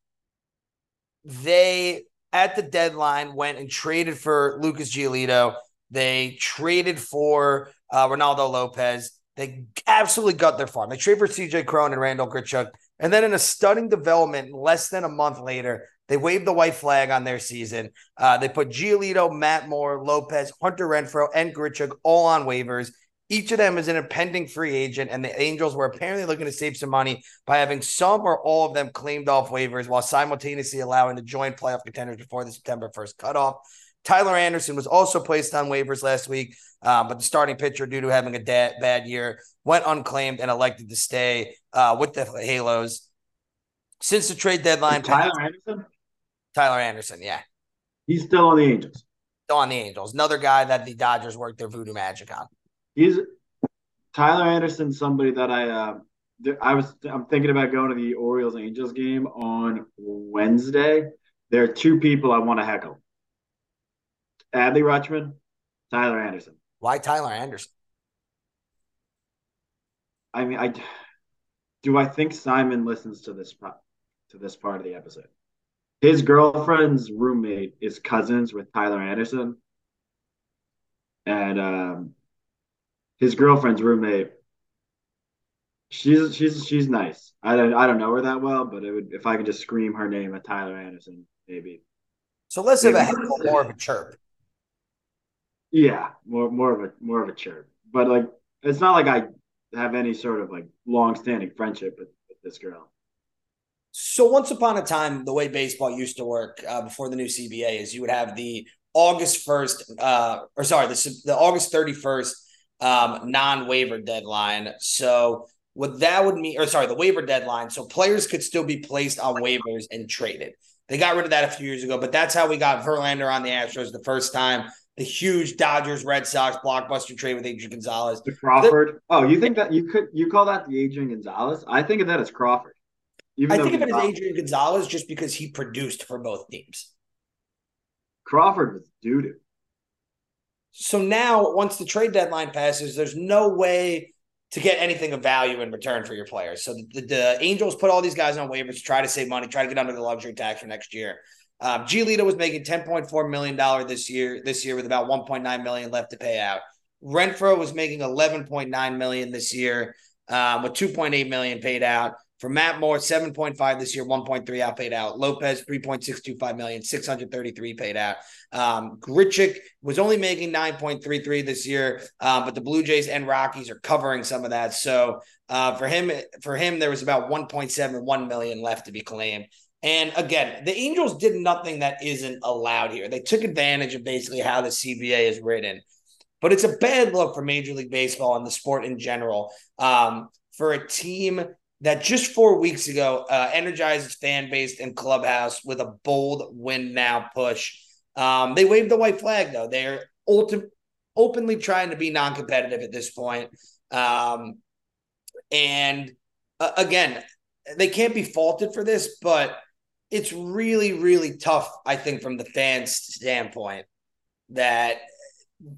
they at the deadline went and traded for Lucas Giolito. They traded for uh, Reynaldo Lopez. They absolutely got their farm. They traded for CJ Cron and Randal Grichuk. And then in a stunning development, less than a month later, they waved the white flag on their season. Uh, they put Giolito, Matt Moore, Lopez, Hunter Renfroe, and Grichuk all on waivers. Each of them is an impending free agent, and the Angels were apparently looking to save some money by having some or all of them claimed off waivers while simultaneously allowing to join playoff contenders before the September 1st cutoff. Tyler Anderson was also placed on waivers last week, uh, but the starting pitcher, due to having a da- bad year, went unclaimed and elected to stay uh, with the Halos. Since the trade deadline, Tyler Anderson. Tyler Anderson, yeah, he's still on the Angels. Still on the Angels. Another guy that the Dodgers worked their voodoo magic on he's Tyler Anderson, somebody that I uh, I was I'm thinking about going to the Orioles Angels game on Wednesday. There are two people I want to heckle: Adley Rutschman, Tyler Anderson. Why Tyler Anderson? I mean, I do I think Simon listens to this to this part of the episode. His girlfriend's roommate is cousins with Tyler Anderson, and um, his girlfriend's roommate. She's she's she's nice. I don't I don't know her that well, but it would if I could just scream her name at Tyler Anderson, maybe. So let's have a more of a chirp. Yeah, more more of a more of a chirp. But like it's not like I have any sort of like long standing friendship with, with, this girl. So once upon a time, the way baseball used to work uh, before the new CBA is you would have the August first, uh, or sorry, the the August thirty first um, non waiver deadline. So what that would mean, or sorry, the waiver deadline. So players could still be placed on waivers and traded. They got rid of that a few years ago, but that's how we got Verlander on the Astros the first time. The huge Dodgers Red Sox blockbuster trade with Adrian Gonzalez. The Crawford. oh, you think that you could you call that the Adrian Gonzalez? I think of that as Crawford. I think of it as Adrian Gonzalez just because he produced for both teams. Crawford was doo doo. So now, once the trade deadline passes, there's no way to get anything of value in return for your players. So the, the Angels put all these guys on waivers to try to save money, try to get under the luxury tax for next year. Um, Giolito was making $10.4 million this year, this year with about 1.9 million left to pay out. Renfroe was making 11.9 million this year um, with 2.8 million paid out. For Matt Moore, 7.5 this year, 1.3 out paid out. Lopez, 3.625 million, 633 paid out. Um, Grichuk was only making 9.33 this year, uh, but the Blue Jays and Rockies are covering some of that. So uh, for him, for him, there was about 1.71 million left to be claimed. And again, the Angels did nothing that isn't allowed here. They took advantage of basically how the CBA is written. But it's a bad look for Major League Baseball and the sport in general um, for a team that just four weeks ago uh, energized its fan base and clubhouse with a bold win now push. Um, they waved the white flag though. They're ulti- openly trying to be non-competitive at this point. Um, and uh, again, they can't be faulted for this, but it's really, really tough. I think from the fans' standpoint that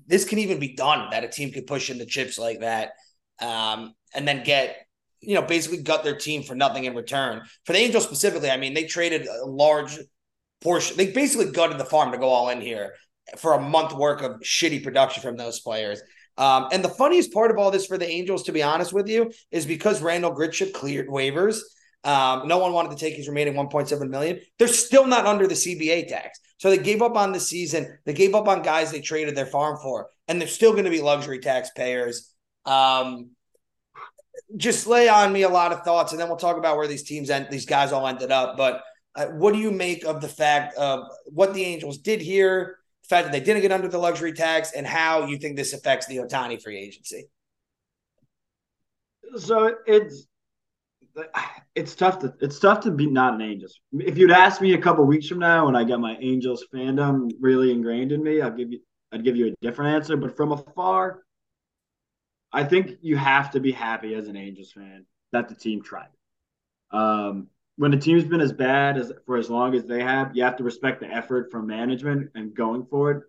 this can even be done. That a team could push in the chips like that, um, and then get you know, basically gut their team for nothing in return. For the Angels specifically, I mean, they traded a large portion. They basically gutted the farm to go all in here for a month work of shitty production from those players. Um, and the funniest part of all this for the Angels, to be honest with you, is because Randal Grichuk cleared waivers. Um, no one wanted to take his remaining 1.7 million. They're still not under the CBA tax. So they gave up on the season. They gave up on guys they traded their farm for, and they're still going to be luxury taxpayers. Um, just lay on me a lot of thoughts, and then we'll talk about where these teams and these guys all ended up. But uh, what do you make of the fact of what the Angels did here, the fact that they didn't get under the luxury tax, and how you think this affects the Ohtani free agency? So it's it's tough to it's tough to be not an Angels. If you'd asked me a couple weeks from now when I got my Angels fandom really ingrained in me, I'll give you I'd give you a different answer. But from afar, I think you have to be happy as an Angels fan that the team tried. Um, when the team's been as bad as for as long as they have, you have to respect the effort from management and going forward.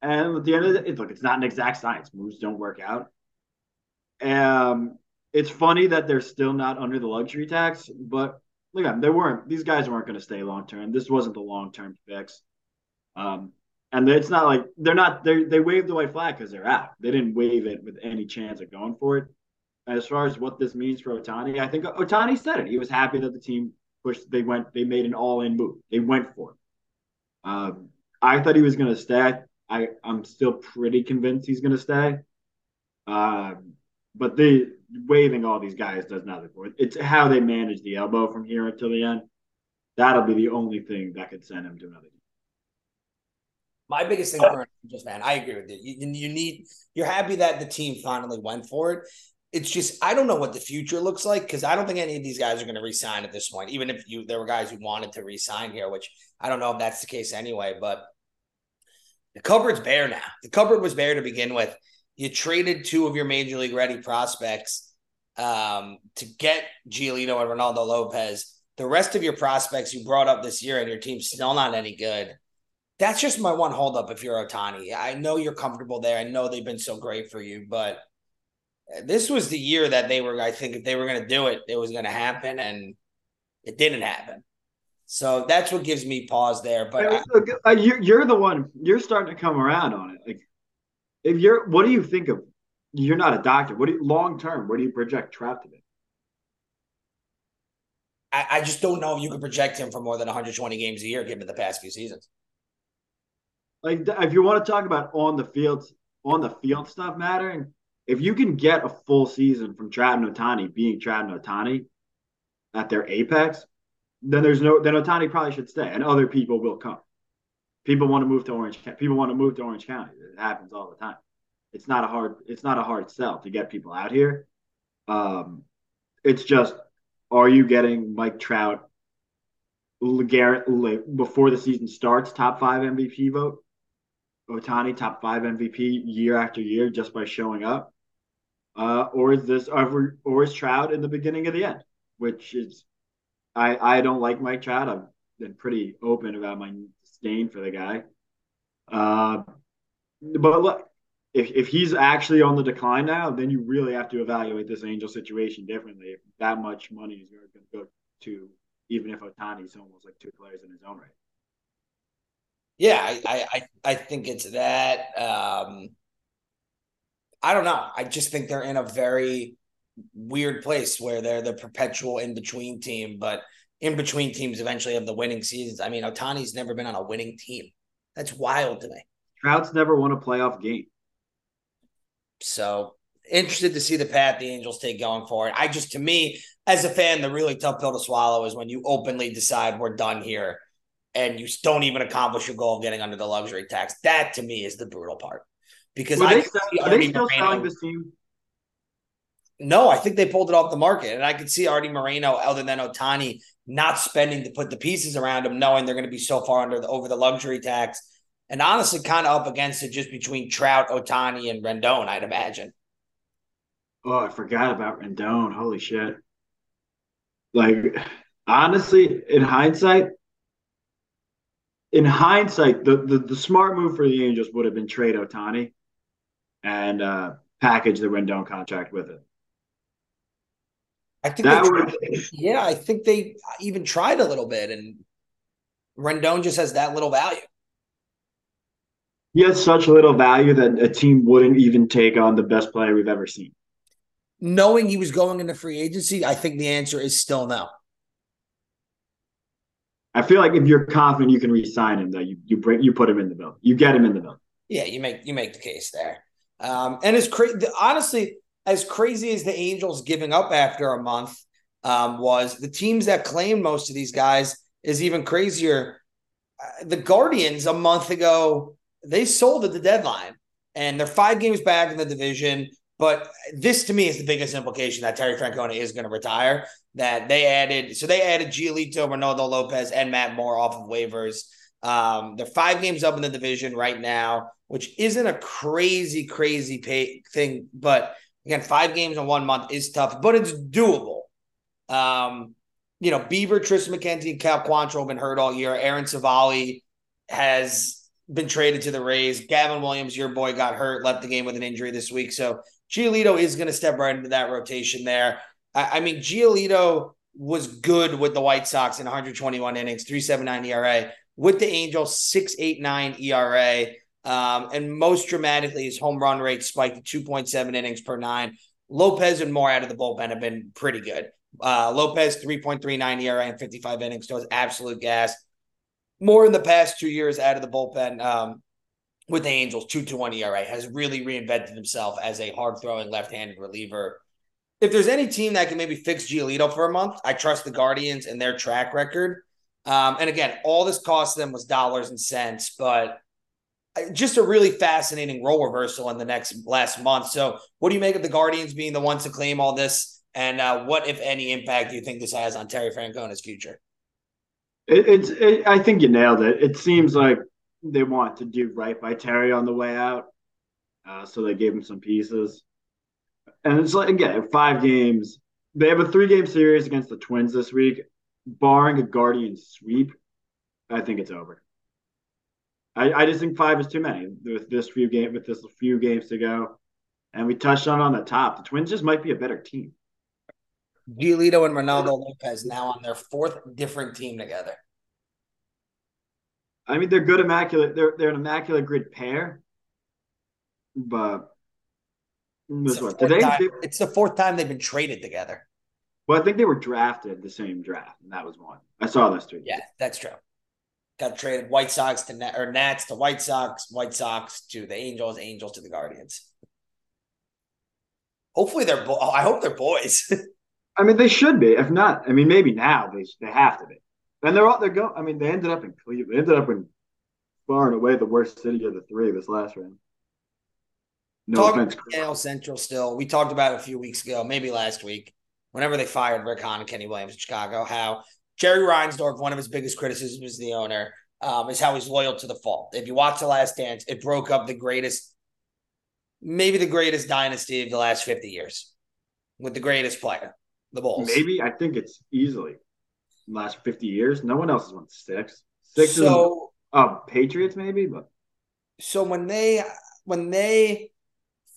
And at the end of it, look, it's not an exact science. Moves don't work out. Um, it's funny that they're still not under the luxury tax, but look at them. They weren't. These guys weren't going to stay long term. This wasn't the long term fix. Um, and it's not like they're not they they waved the white flag because they're out. They didn't wave it with any chance of going for it. As far as what this means for Ohtani, I think Ohtani said it. He was happy that the team pushed. They went. They made an all in move. They went for it. Um, I thought he was going to stay. I I'm still pretty convinced he's going to stay. Um, but the waving all these guys does nothing for it. It's how they manage the elbow from here until the end. That'll be the only thing that could send him to another. My biggest thing for an Angels fan, I agree with you. you. You need you're happy that the team finally went for it. It's just I don't know what the future looks like because I don't think any of these guys are going to resign at this point. Even if you there were guys who wanted to resign here, which I don't know if that's the case anyway. But the cupboard's bare now. The cupboard was bare to begin with. You traded two of your major league ready prospects um, to get Giolito and Reynaldo Lopez. The rest of your prospects you brought up this year and your team's still not any good. That's just my one holdup if you're Ohtani. I know you're comfortable there. I know they've been so great for you, but this was the year that they were, I think, if they were going to do it, it was going to happen, and it didn't happen. So that's what gives me pause there. But I, uh, you're the one. You're starting to come around on it. Like if you're, what do you think of? You're not a doctor. What do you, long term? Where do you project Trout to be? I, I just don't know if you can project him for more than 120 games a year, given the past few seasons. Like, if you want to talk about on the field, on the field stuff mattering, if you can get a full season from Trout and being Trout and at their apex, then there's no then Ohtani probably should stay, and other people will come. People want to move to Orange. County. People want to move to Orange County. It happens all the time. It's not a hard. It's not a hard sell to get people out here. Um, it's just, are you getting Mike Trout, Garrett before the season starts? Top five MVP vote. Ohtani top five MVP year after year just by showing up, uh, or is this or, or is Trout in the beginning of the end? Which is, I I don't like Mike Trout. I've been pretty open about my disdain for the guy. Uh, but look, if, if he's actually on the decline now, then you really have to evaluate this Angel situation differently. If that much money is going to go to, even if Ohtani's almost like two players in his own right. Yeah, I I I think it's that. Um, I don't know. I just think they're in a very weird place where they're the perpetual in between team, but in between teams eventually have the winning seasons. I mean, Ohtani's never been on a winning team. That's wild to me. Trout's never won a playoff game. So interested to see the path the Angels take going forward. I just, to me, as a fan, the really tough pill to swallow is when you openly decide we're done here and you don't even accomplish your goal of getting under the luxury tax. That to me is the brutal part. Because I they, are they still Moreno, selling this team? No, I think they pulled it off the market. And I could see Artie Moreno, other than Ohtani, not spending to put the pieces around him, knowing they're going to be so far under the, over the luxury tax, and honestly, kind of up against it just between Trout, Ohtani, and Rendon. I'd imagine. Oh, I forgot about Rendon. Holy shit! Like honestly, in hindsight, in hindsight, the, the, the smart move for the Angels would have been trade Ohtani and uh, package the Rendon contract with it. I think that yeah, I think they even tried a little bit, and Rendon just has that little value. He has such little value that a team wouldn't even take on the best player we've ever seen. Knowing he was going into free agency, I think the answer is still no. I feel like if you're confident you can re-sign him, that you you bring you put him in the bill, you get him in the bill. Yeah, you make you make the case there. Um, and it's crazy. Honestly, as crazy as the Angels giving up after a month um, was, the teams that claimed most of these guys is even crazier. Uh, the Guardians a month ago they sold at the deadline, and they're five games back in the division. But this to me is the biggest implication that Terry Francona is going to retire. That they added, so they added Giolito, Reynaldo Lopez, and Matt Moore off of waivers. Um, they're five games up in the division right now, which isn't a crazy, crazy pay thing, but Again, five games in one month is tough, but it's doable. Um, you know, Bieber, Triston McKenzie, and Cal Quantrill have been hurt all year. Aaron Civale has been traded to the Rays. Gavin Williams, your boy, got hurt, left the game with an injury this week. So Giolito is going to step right into that rotation there. I, I mean, Giolito was good with the White Sox in 121 innings, 379 ERA. With the Angels, 689 ERA. Um, and most dramatically, his home run rate spiked to 2.7 innings per nine. Lopez and Moore out of the bullpen have been pretty good. Uh, Lopez, 3.39 ERA and 55 innings, so it's absolute gas. Moore in the past two years out of the bullpen um, with the Angels, 2 to 1 ERA, has really reinvented himself as a hard throwing left handed reliever. If there's any team that can maybe fix Giolito for a month, I trust the Guardians and their track record. Um, and again, all this cost them was dollars and cents, but just a really fascinating role reversal in the next last month. So, what do you make of the Guardians being the ones to claim all this? And uh, what, if any, impact do you think this has on Terry Francona's future? It, it's. It, I think you nailed it. It seems like they want to do right by Terry on the way out, uh, so they gave him some pieces. And it's like again, five games. They have a three-game series against the Twins this week. Barring a Guardian sweep, I think it's over. I, I just think five is too many with this few game with this few games to go. And we touched on on the top. The Twins just might be a better team. Giolito and Reynaldo Lopez now on their fourth different team together. I mean, they're good, immaculate. They're they're an immaculate grid pair, but it's the, they, they, it's the fourth time they've been traded together. Well, I think they were drafted the same draft, and that was one. I saw this too. Yeah, that's true. Got traded White Sox to or Nats to White Sox, White Sox to the Angels, Angels to the Guardians. Hopefully they're. Bo- oh, I hope they're boys. I mean, they should be. If not, I mean, maybe now they they have to be. And they're all they're going. I mean, they ended up in Cleveland. They ended up in far and away the worst city of the three this last round. No Talking offense. AL Central still. We talked about it a few weeks ago, maybe last week, whenever they fired Rick Hahn and Kenny Williams in Chicago, how Jerry Reinsdorf, one of his biggest criticisms as the owner, um, is how he's loyal to the fault. If you watch The Last Dance, it broke up the greatest, maybe the greatest dynasty of the last 50 years with the greatest player the Bulls. Maybe I think it's easily last fifty years. No one else has won six. Six. So, uh, Patriots maybe, but so when they when they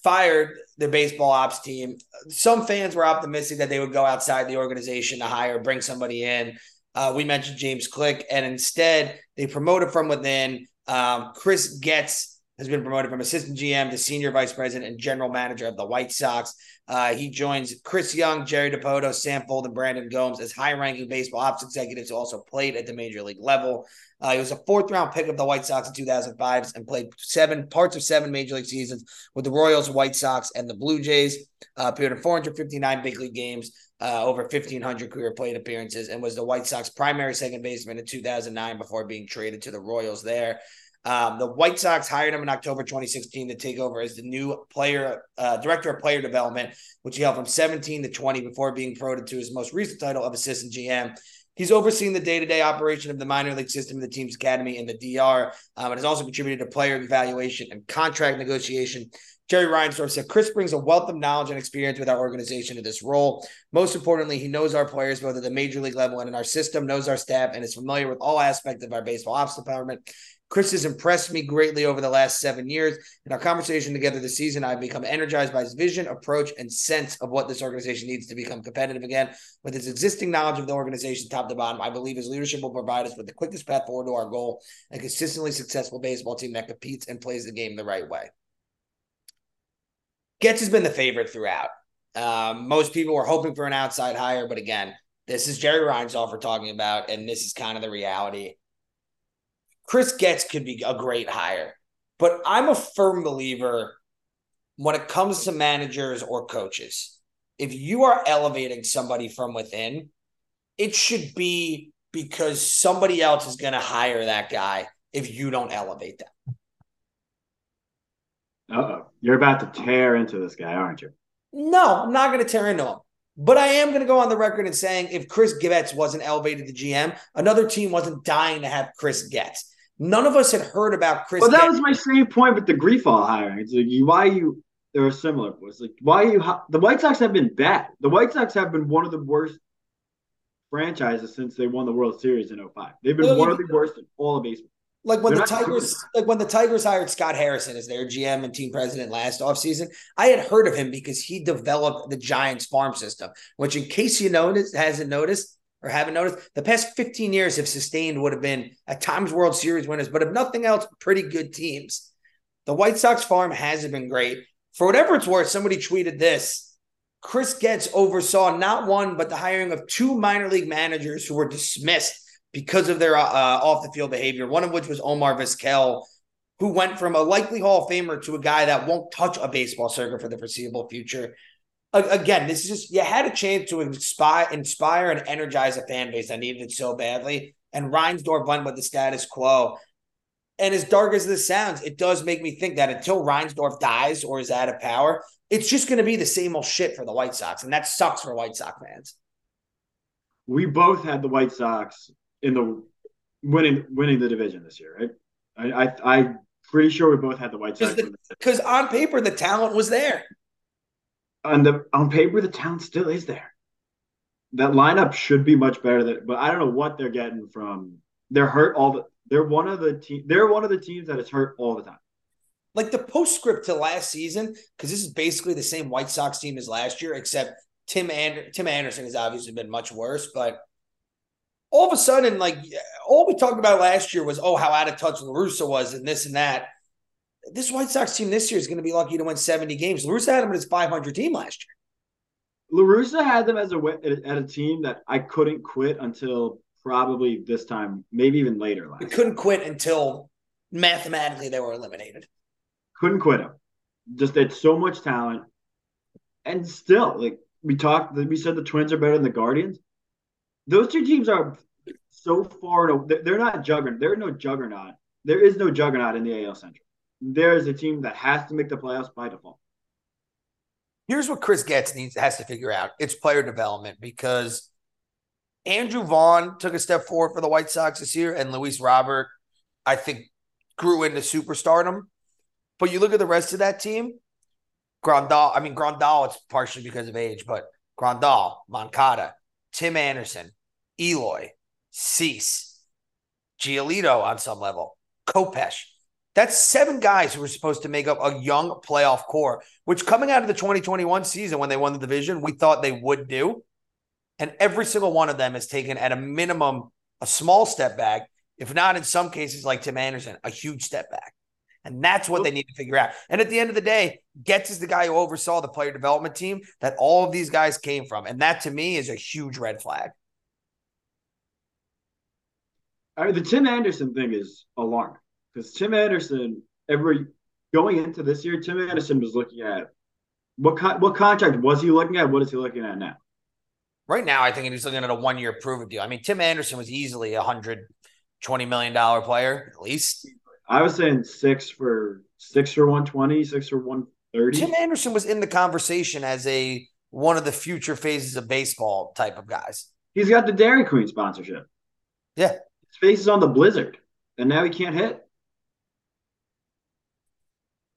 fired their baseball ops team, some fans were optimistic that they would go outside the organization to hire, bring somebody in. Uh, we mentioned James Click, and instead they promoted from within. Um, Chris Getz has been promoted from assistant GM to senior vice president and general manager of the White Sox. Uh, he joins Chris Young, Jerry Dipoto, Sam Fuld, and Brandon Gomes as high ranking baseball ops executives who also played at the major league level. Uh, he was a fourth round pick of the White Sox in 2005 and played seven parts of seven major league seasons with the Royals, White Sox, and the Blue Jays. Uh, appeared in 459 big league games, uh, over 1,500 career plate appearances, and was the White Sox primary second baseman in 2009 before being traded to the Royals there. Um, the White Sox hired him in October 2016 to take over as the new player uh, director of player development, which he held from 17 to 20 before being promoted to his most recent title of assistant GM. He's overseen the day-to-day operation of the minor league system the team's academy and the DR, um, and has also contributed to player evaluation and contract negotiation. Jerry Reinsdorf said Chris brings a wealth of knowledge and experience with our organization to this role. Most importantly, he knows our players both at the major league level and in our system, knows our staff, and is familiar with all aspects of our baseball ops department. Chris has impressed me greatly over the last seven years. In our conversation together this season, I've become energized by his vision, approach, and sense of what this organization needs to become competitive again. With his existing knowledge of the organization top to bottom, I believe his leadership will provide us with the quickest path forward to our goal a consistently successful baseball team that competes and plays the game the right way. Getz has been the favorite throughout. Um, most people were hoping for an outside hire, but again, this is Jerry Reinsdorf we're talking about, and this is kind of the reality. Chris Getz could be a great hire, but I'm a firm believer when it comes to managers or coaches. If you are elevating somebody from within, it should be because somebody else is going to hire that guy if you don't elevate them. oh. You're about to tear into this guy, aren't you? No, I'm not going to tear into him. But I am going to go on the record and saying if Chris Getz wasn't elevated to GM, another team wasn't dying to have Chris Getz. None of us had heard about Chris. Well, that was my same point with the Grifol hiring. It's like, why you they're a similar voice. Like, why you? The White Sox have been bad. The White Sox have been one of the worst franchises since they won the World Series in 05. They've been one of the worst in all of baseball. Like when They're the Tigers, like when the Tigers hired Scott Harrison as their GM and team president last offseason, I had heard of him because he developed the Giants farm system, which, in case you noticed, hasn't noticed or haven't noticed, the past 15 years have sustained would have been at times World Series winners, but if nothing else, pretty good teams. The White Sox farm hasn't been great. For whatever it's worth, somebody tweeted this. Chris Getz oversaw not one, but the hiring of two minor league managers who were dismissed because of their uh, off the field behavior, one of which was Omar Vizquel, who went from a likely Hall of Famer to a guy that won't touch a baseball circuit for the foreseeable future. Again, this is just you had a chance to inspire, inspire and energize a fan base that needed it so badly. And Reinsdorf went with the status quo. And as dark as this sounds, it does make me think that until Reinsdorf dies or is out of power, it's just going to be the same old shit for the White Sox, and that sucks for White Sox fans. We both had the White Sox in the winning winning the division this year, right? I, I I'm pretty sure we both had the White Sox because on paper the talent was there. On the on paper the talent still is there. That lineup should be much better than, but I don't know what they're getting from. They're hurt all the. They're one of the team. They're one of the teams that is hurt all the time. Like the postscript to last season, because this is basically the same White Sox team as last year, except Tim and Tim Anderson has obviously been much worse, but all of a sudden, like all we talked about last year was, oh, how out of touch La Russa was and this and that. This White Sox team this year is going to be lucky to win 70 games. La Russa had them at his 500 team last year. La Russa had them as a at a team that I couldn't quit until probably this time, maybe even later. Last couldn't quit until mathematically they were eliminated. Couldn't quit them. Just had so much talent, and still, like we talked, we said the Twins are better than the Guardians those two teams are so far. They're not juggernaut. They're no juggernaut. There is no juggernaut in the AL Central. There is a team that has to make the playoffs by default. Here's what Chris Getz needs has to figure out: it's player development because Andrew Vaughn took a step forward for the White Sox this year, and Luis Robert, I think, grew into superstardom. But you look at the rest of that team, Grandal. I mean, Grandal. It's partially because of age, but Grandal, Moncada, Tim Anderson, Eloy, Cease, Giolito on some level, Kopech. That's seven guys who were supposed to make up a young playoff core, which coming out of the 2021 season when they won the division, we thought they would do. And every single one of them has taken, at a minimum, a small step back, if not in some cases, like Tim Anderson, a huge step back. And that's what they need to figure out. And at the end of the day, Getz is the guy who oversaw the player development team that all of these guys came from. And that to me is a huge red flag. All right, the Tim Anderson thing is alarming because Tim Anderson, every going into this year, Tim Anderson was looking at what con- what contract was he looking at? What is he looking at now? Right now, I think he's looking at a one year prove it deal. I mean, Tim Anderson was easily a hundred twenty million dollar player at least. I was saying six for six for 120, six for 130. Tim Anderson was in the conversation as a one of the future phases of baseball type of guys. He's got the Dairy Queen sponsorship. Yeah. His face is on the blizzard, and now he can't hit.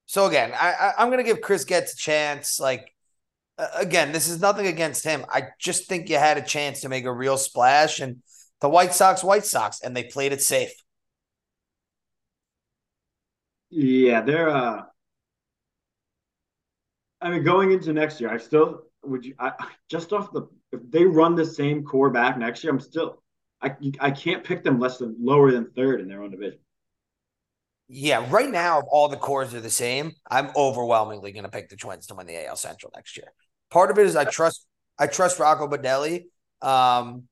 So again, I, I am gonna give Chris Getz a chance. Like again, this is nothing against him. I just think you had a chance to make a real splash, and the White Sox, White Sox, and they played it safe. Yeah, they're. uh I mean, going into next year, I still would you. I just off the if they run the same core back next year, I'm still. I I can't pick them less than lower than third in their own division. Yeah, right now, if all the cores are the same, I'm overwhelmingly going to pick the Twins to win the AL Central next year. Part of it is I trust I trust Rocco Baldelli. Um,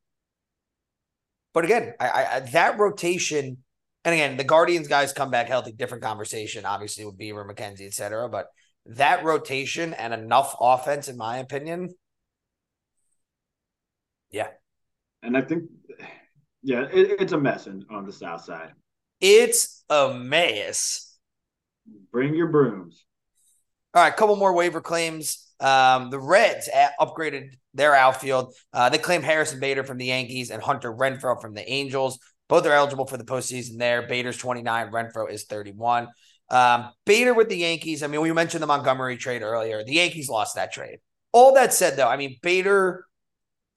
but again, I, I that rotation and again, the Guardians guys come back healthy, different conversation, obviously, with Bieber, McKenzie, etc. But that rotation and enough offense, in my opinion, yeah. And I think, yeah, it, it's a mess on the south side. It's a mess. Bring your brooms. All right, couple more waiver claims. Um, the Reds upgraded their outfield. Uh, they claimed Harrison Bader from the Yankees and Hunter Renfroe from the Angels. Both are eligible for the postseason there. Bader's 29, Renfroe is 31. Um, Bader with the Yankees. I mean, we mentioned the Montgomery trade earlier. The Yankees lost that trade. All that said, though, I mean, Bader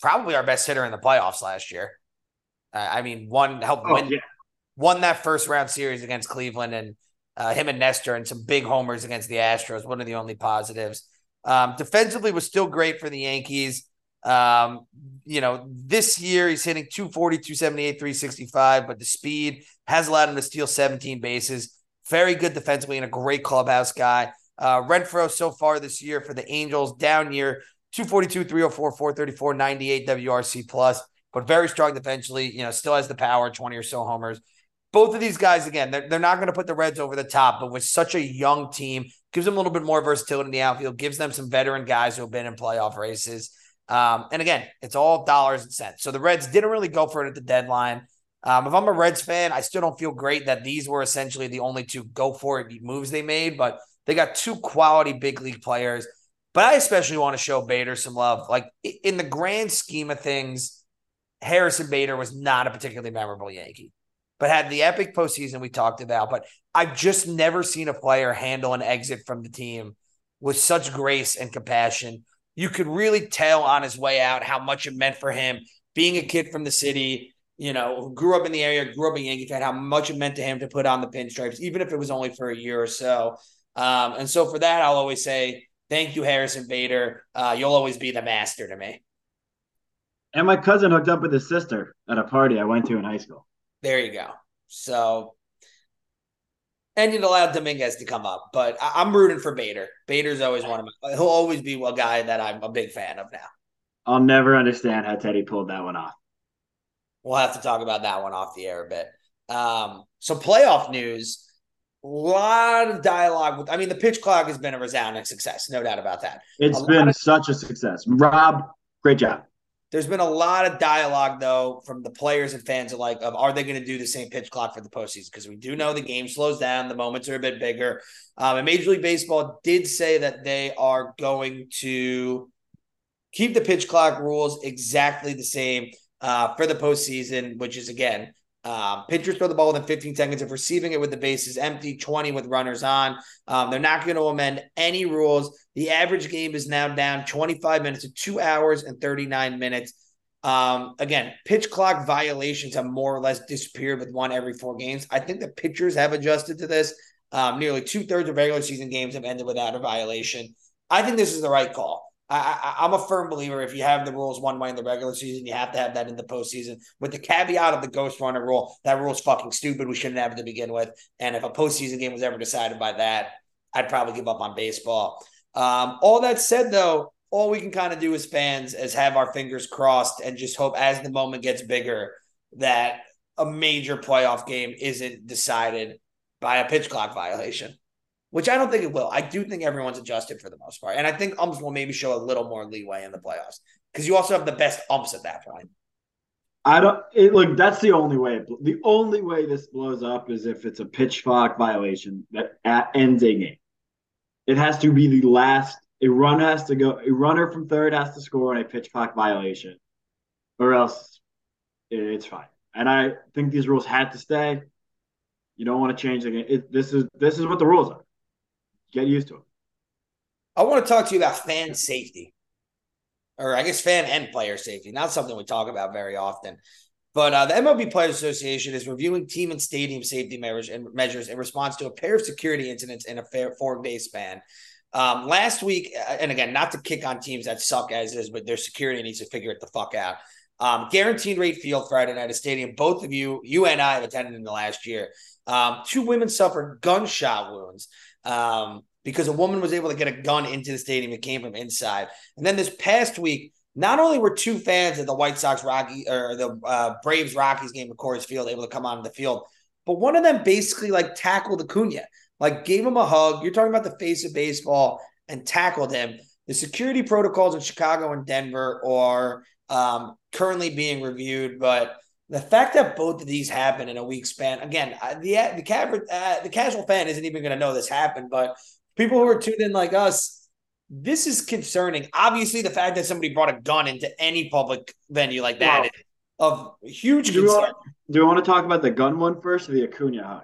probably our best hitter in the playoffs last year. Uh, I mean, one helped Oh, win, yeah. Won that first round series against Cleveland, and uh, him and Nestor and some big homers against the Astros. One of the only positives. Um, defensively was still great for the Yankees. Um, you know, this year he's hitting 240, 278, 365, but the speed has allowed him to steal 17 bases. Very good defensively and a great clubhouse guy. Uh, Renfroe so far this year for the Angels, down year 242, 304, 434, 98 WRC plus, but very strong defensively. You know, still has the power, 20 or so homers. Both of these guys, again, they're, they're not going to put the Reds over the top, but with such a young team, gives them a little bit more versatility in the outfield, gives them some veteran guys who have been in playoff races. Um, and again, it's all dollars and cents. So the Reds didn't really go for it at the deadline. Um, if I'm a Reds fan, I still don't feel great that these were essentially the only two go for it moves they made, but they got two quality big league players. But I especially want to show Bader some love. Like in the grand scheme of things, Harrison Bader was not a particularly memorable Yankee, but had the epic postseason we talked about. But I've just never seen a player handle an exit from the team with such grace and compassion. You could really tell on his way out how much it meant for him being a kid from the city, you know, who grew up in the area, grew up in Yankee fan, how much it meant to him to put on the pinstripes, even if it was only for a year or so. Um, and so for that, I'll always say, thank you, Harrison Bader. Uh, you'll always be the master to me. And my cousin hooked up with his sister at a party I went to in high school. There you go. So, and you'd allow Dominguez to come up, but I- I'm rooting for Bader. Bader's always one of my, he'll always be a guy that I'm a big fan of now. I'll never understand how Teddy pulled that one off. We'll have to talk about that one off the air a bit. Um, so playoff news, a lot of dialogue with, I mean, the pitch clock has been a resounding success, no doubt about that. It's A been of- such a success. Rob, great job. There's been a lot of dialogue, though, from the players and fans alike of are they going to do the same pitch clock for the postseason? Because we do know the game slows down, the moments are a bit bigger. Um, and Major League Baseball did say that they are going to keep the pitch clock rules exactly the same uh, for the postseason, which is again, um, pitchers throw the ball within 15 seconds of receiving it with the bases empty, 20 with runners on. Um, they're not going to amend any rules. The average game is now down 25 minutes to two hours and 39 minutes. Um, again, pitch clock violations have more or less disappeared with one every four games. I think the pitchers have adjusted to this. Um, nearly two thirds of regular season games have ended without a violation. I think this is the right call. I, I'm a firm believer. If you have the rules one way in the regular season, you have to have that in the postseason. With the caveat of the ghost runner rule, that rule is fucking stupid. We shouldn't have it to begin with. And if a postseason game was ever decided by that, I'd probably give up on baseball. Um, all that said, though, all we can kind of do as fans is have our fingers crossed and just hope as the moment gets bigger that a major playoff game isn't decided by a pitch clock violation which I don't think it will. I do think everyone's adjusted for the most part. And I think umps will maybe show a little more leeway in the playoffs because you also have the best umps at that point. I don't it, look. That's the only way. it The only way this blows up is if it's a pitch clock violation that at, ends a game. It has to be the last. A run has to go. A runner from third has to score on a pitch clock violation, or else it's fine. And I think these rules had to stay. You don't want to change the game. It, this is this is what the rules are. Get used to it. I want to talk to you about fan safety, or I guess fan and player safety. Not something we talk about very often. But uh, the MLB Players Association is reviewing team and stadium safety measures and measures in response to a pair of security incidents in a fair four-day span. Um, last week, uh, and again, not to kick on teams that suck as is, but their security needs to figure it the fuck out. Um, guaranteed rate field Friday night at stadium. Both of you, you and I have attended in the last year. Um, two women suffered gunshot wounds um, because a woman was able to get a gun into the stadium. It came from inside. And then this past week, not only were two fans of the White Sox Rocky or the uh, Braves Rockies game at Coors Field able to come onto the field, but one of them basically like tackled Acuna, like gave him a hug. You're talking about the face of baseball and tackled him. The security protocols in Chicago and Denver are um, currently being reviewed, but the fact that both of these happen in a week span, again, the the, uh, the casual fan isn't even going to know this happened, but people who are tuned in like us, this is concerning. Obviously, the fact that somebody brought a gun into any public venue like that Wow. is of huge Do we, concern. want, do we want to talk about the gun one first or the Acuna hug?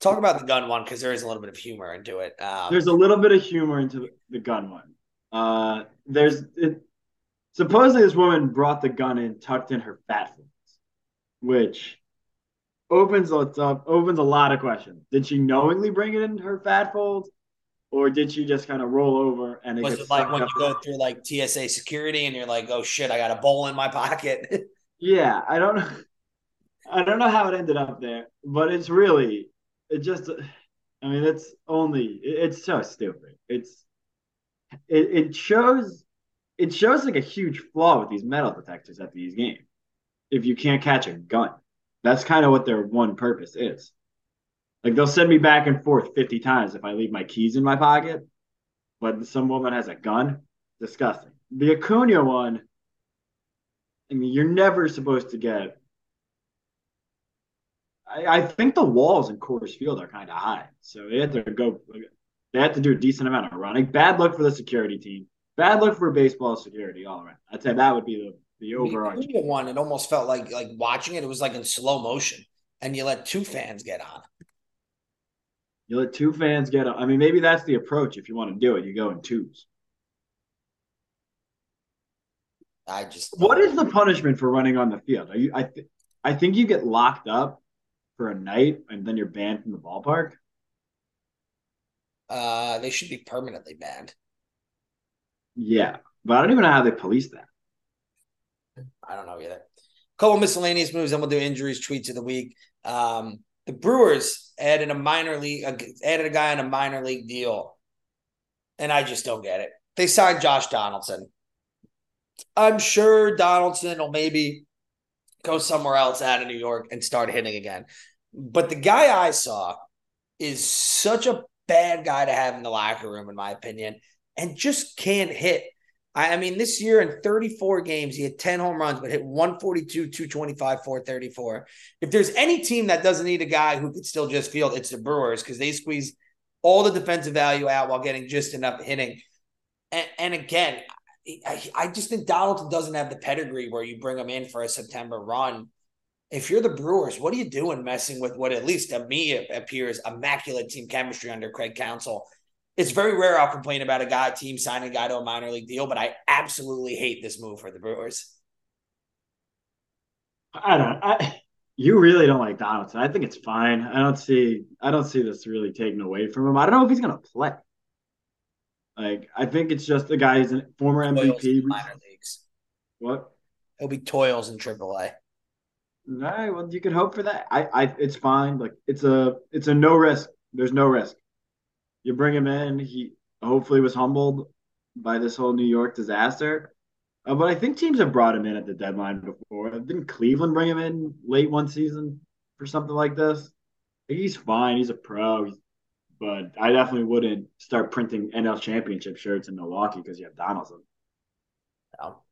Talk about the gun one because there is a little bit of humor into it. Um, there's a little bit of humor into the gun one. Uh, there's it, supposedly this woman brought the gun in tucked in her fat folds, which opens up opens a lot of questions. Did she knowingly bring it in her fat folds, or did she just kind of roll over and it was it like when you go through like TSA security and you're like, oh shit, I got a bowl in my pocket? yeah, I don't know. I don't know how it ended up there, but it's really it just. I mean, it's only it's so stupid. It's it, it shows it shows like a huge flaw with these metal detectors at these games. If you can't catch a gun, that's kind of what their one purpose is. Like they'll send me back and forth 50 times if I leave my keys in my pocket, but some woman has a gun. Disgusting. The Acuna one, I mean, you're never supposed to get. I, I think the walls in Coors Field are kind of high, so they have to go. They have to do a decent amount of running. Bad luck for the security team. Bad luck for baseball security all around. I'd say that would be the the overarching one. It almost felt like like watching it. It was like in slow motion, and you let two fans get on. You let two fans get. I mean, maybe that's the approach. If you want to do it, you go in twos. I just. What is the punishment for running on the field? Are you? I th- I think you get locked up for a night, and then you're banned from the ballpark. Uh, they should be permanently banned. Yeah, but I don't even know how they police that. I don't know either. Couple miscellaneous moves, and we'll do injuries, tweets of the week. Um, the Brewers added a minor league, uh, added a guy on a minor league deal, and I just don't get it. They signed Josh Donaldson. I'm sure Donaldson will maybe go somewhere else out of New York and start hitting again. But the guy I saw is such a bad guy to have in the locker room, in my opinion, and just can't hit. I, mean, this year in 34 games, he had 10 home runs, but hit 142, 225, 434. If there's any team that doesn't need a guy who could still just field, it's the Brewers because they squeeze all the defensive value out while getting just enough hitting. And, and again, I, I just think Donaldson doesn't have the pedigree where you bring him in for a September run. If you're the Brewers, what are you doing messing with what at least to me appears immaculate team chemistry under Craig Counsell? It's very rare I'll complain about a guy team signing a guy to a minor league deal, but I absolutely hate this move for the Brewers. I don't. I you really don't like Donaldson. I think it's fine. I don't see. I don't see this really taken away from him. I don't know if he's gonna play. Like I think it's just the guy who's a former MVP. minor leagues. What? He'll be toils in AAA. All right. Well, you can hope for that. I. I. It's fine. Like it's a. It's a no risk. There's no risk you bring him in. He hopefully was humbled by this whole New York disaster. Uh, but I think teams have brought him in at the deadline before. Didn't Cleveland bring him in late one season for something like this? he's fine. He's a pro. But I definitely wouldn't start printing NL championship shirts in Milwaukee because you have Donaldson. No.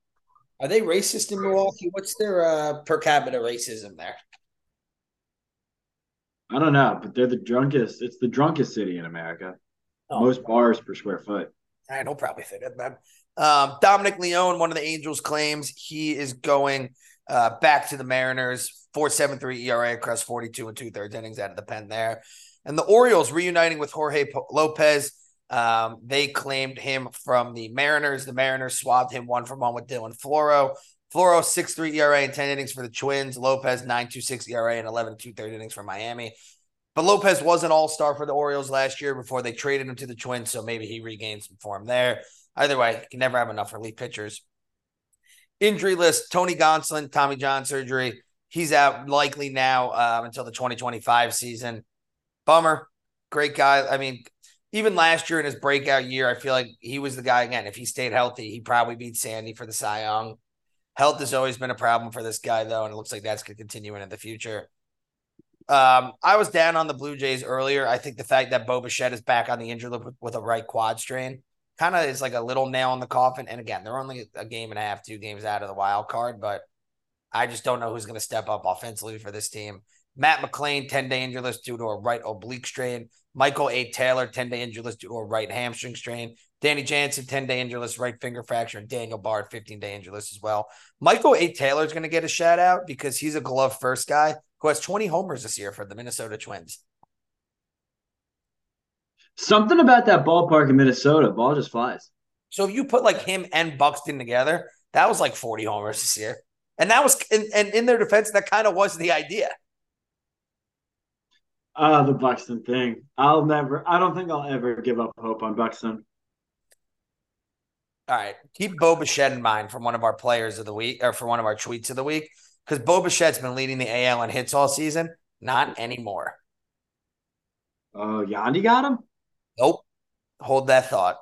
Are they racist in Milwaukee? What's their uh, per capita racism there? I don't know, but they're the drunkest. It's the drunkest city in America. Oh, Most bars per square foot. I know probably fit it, man. Um, Dominic Leone, one of the Angels, claims he is going uh, back to the Mariners. 4.73 ERA across 42 and two thirds innings out of the pen there. And the Orioles reuniting with Jorge Lopez. Um, they claimed him from the Mariners. The Mariners swapped him one for one with Dylan Floro. Floro, 6.3 ERA and 10 innings for the Twins. Lopez, 9.26 ERA and 11 two third innings for Miami. But Lopez was an all star for the Orioles last year before they traded him to the Twins, so maybe he regained some form there. Either way, you can never have enough relief pitchers. Injury list Tony Gonsolin, Tommy John surgery. He's out likely now um, until the 2025 season. Bummer. Great guy. I mean, even last year in his breakout year, I feel like he was the guy again. If he stayed healthy, he probably beat Sandy for the Cy Young. Health has always been a problem for this guy, though, and it looks like that's going to continue into the future. Um, I was down on the Blue Jays earlier. I think the fact that Bo Bichette is back on the injury list with, with a right quad strain kind of is like a little nail in the coffin. And again, they're only a game and a half, two games out of the wild card, but I just don't know who's going to step up offensively for this team. Matt McLain, 10 day injury list due to a right oblique strain. Michael A. Taylor, 10 day injury list due to a right hamstring strain. Danny Jansen, 10 day injury list, right finger fracture. And Daniel Bard, 15 day injury list as well. Michael A. Taylor is going to get a shout out because he's a glove first guy who has 20 homers this year for the Minnesota Twins. Something about that ballpark in Minnesota, ball just flies. So if you put like him and Buxton together, that was like 40 homers this year. And that was, and, and in their defense, that kind of was the idea. Ah, uh, the Buxton thing. I'll never, I don't think I'll ever give up hope on Buxton. All right. Keep Bo Bichette in mind from one of our players of the week or for one of our tweets of the week because Bo Bichette's been leading the AL in hits all season. Not anymore. Oh, uh, Yandy got him? Nope. Hold that thought.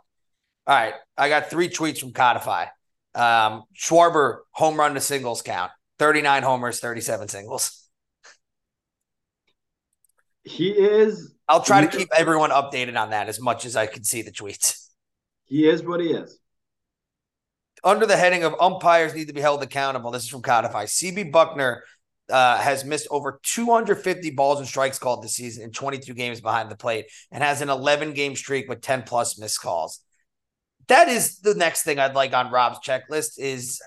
All right. I got three tweets from Codify. Um, Schwarber home run to singles count 39 homers, 37 singles. He is. I'll try to keep everyone updated on that as much as I can see the tweets. He is what he is. Under the heading of umpires need to be held accountable, this is from Codify. CB Bucknor uh, has missed over 250 balls and strikes called this season in 22 games behind the plate and has an 11 game streak with 10 plus missed calls that is the next thing I'd like on Rob's checklist is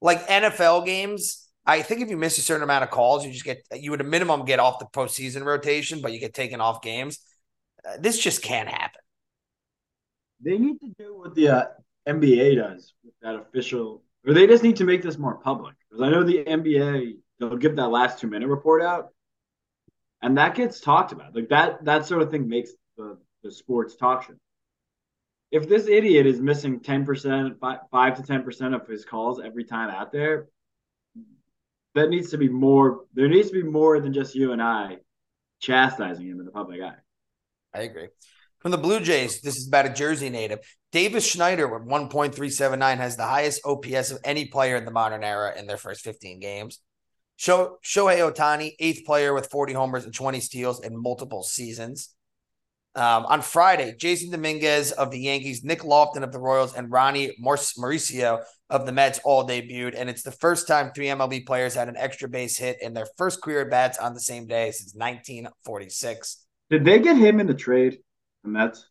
like NFL games. I think if you miss a certain amount of calls, you just get you would a minimum get off the postseason rotation, but you get taken off games. Uh, this just can't happen. They need to do what the uh, NBA does that official, or they just need to make this more public. Because I know the NBA they'll give that last two minute report out, and that gets talked about. Like that that sort of thing makes the the sports talk show if this idiot is missing 10%, 5 to 10% of his calls every time out there, that needs to be more. There needs to be more than just you and I chastising him in the public eye. I agree. From the Blue Jays, this is about a Jersey native. Davis Schneider with 1.379 has the highest OPS of any player in the modern era in their first 15 games. Shohei Ohtani, eighth player with 40 homers and 20 steals in multiple seasons. Um, on Friday, Jasson Dominguez of the Yankees, Nick Loftin of the Royals, and Ronnie Mauricio of the Mets all debuted. And it's the first time three MLB players had an extra base hit in their first career bats on the same day since 1946. Did they get him in the trade, the Mets?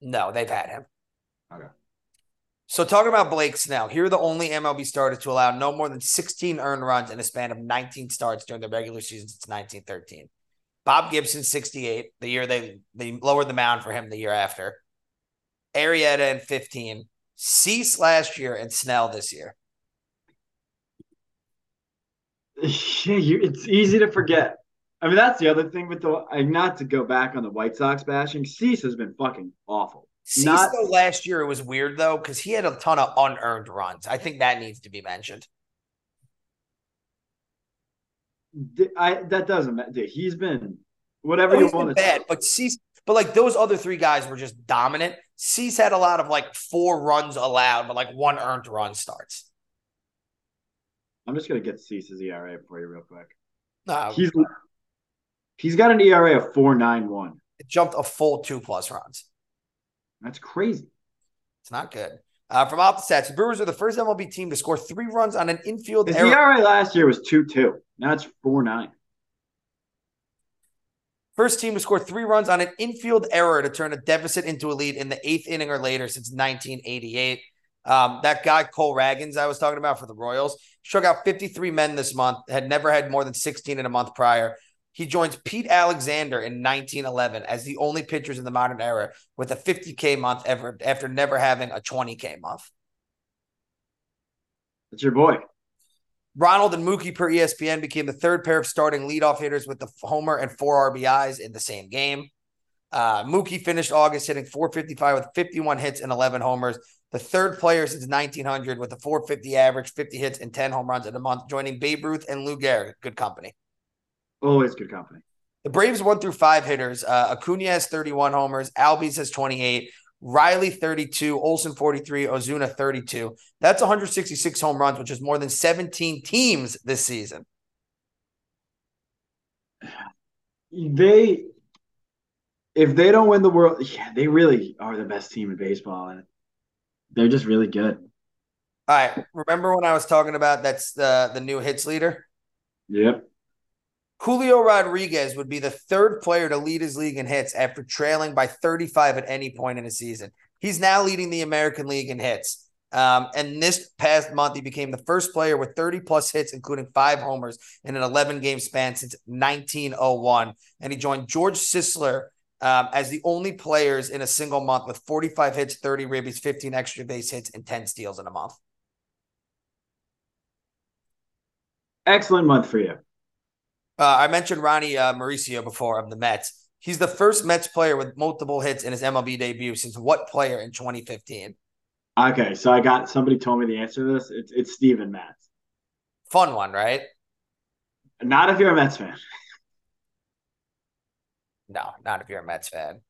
No, they've had him. So talking about Blake Snell, here the only MLB starters to allow no more than 16 earned runs in a span of 19 starts during the regular season since 1913. Bob Gibson, 68, the year they, they lowered the mound for him the year after. Arrieta in 15, Cease last year, and Snell this year. Yeah, you, it's easy to forget. I mean, that's the other thing with the not to go back on the White Sox bashing. Cease has been fucking awful. Cease not, though last year it was weird though because he had a ton of unearned runs. I think that needs to be mentioned. I that doesn't matter. He's been whatever oh, you want. to Bad, but Cease, but like those other three guys were just dominant. Cease had a lot of like four runs allowed, but like one earned run starts. I'm just gonna get Cease's ERA for you real quick. No, he's he's got an ERA of four nine one. It jumped a full two plus runs. That's crazy. It's not good. Uh, from OptaSTATS, the Brewers are the first MLB team to score three runs on an infield His error. ERA last year was 2 2. Now it's 4 9. First team to score three runs on an infield error to turn a deficit into a lead in the eighth inning or later since 1988. Um, that guy, Cole Ragans, I was talking about for the Royals, struck out 53 men this month, had never had more than 16 in a month prior. He joins Pete Alexander in 1911 as the only pitchers in the modern era with a 50K month ever after never having a 20K month. It's your boy. Ronald and Mookie per ESPN became the third pair of starting leadoff hitters with the homer and four RBIs in the same game. Uh, Mookie finished August hitting 455 with 51 hits and 11 homers. The third player since 1900 with a 450 average, 50 hits, and 10 home runs in a month, joining Babe Ruth and Lou Gehrig. Good company. Always good company. The Braves one through five hitters. Uh, Acuna has 31 homers. Albies has 28. Riley 32, Olson 43, Ozuna 32. That's 166 home runs, which is more than 17 teams this season. They, if they don't win the world, yeah, they really are the best team in baseball, and they're just really good. All right, remember when I was talking about that's the the new hits leader? Yep. Julio Rodriguez would be the third player to lead his league in hits after trailing by 35 at any point in a season. He's now leading the American League in hits. Um, and this past month, he became the first player with 30 plus hits, including five homers in an 11 game span since 1901. And he joined George Sisler um, as the only players in a single month with 45 hits, 30 ribbies, 15 extra base hits, and 10 steals in a month. Excellent month for you. Uh, I mentioned Ronnie uh, Mauricio before of the Mets. He's the first Mets player with multiple hits in his MLB debut since what player in 2015? Okay, so I got somebody told me the answer to this. It's it's Steven Matz. Fun one, right? Not if you're a Mets fan. No, not if you're a Mets fan.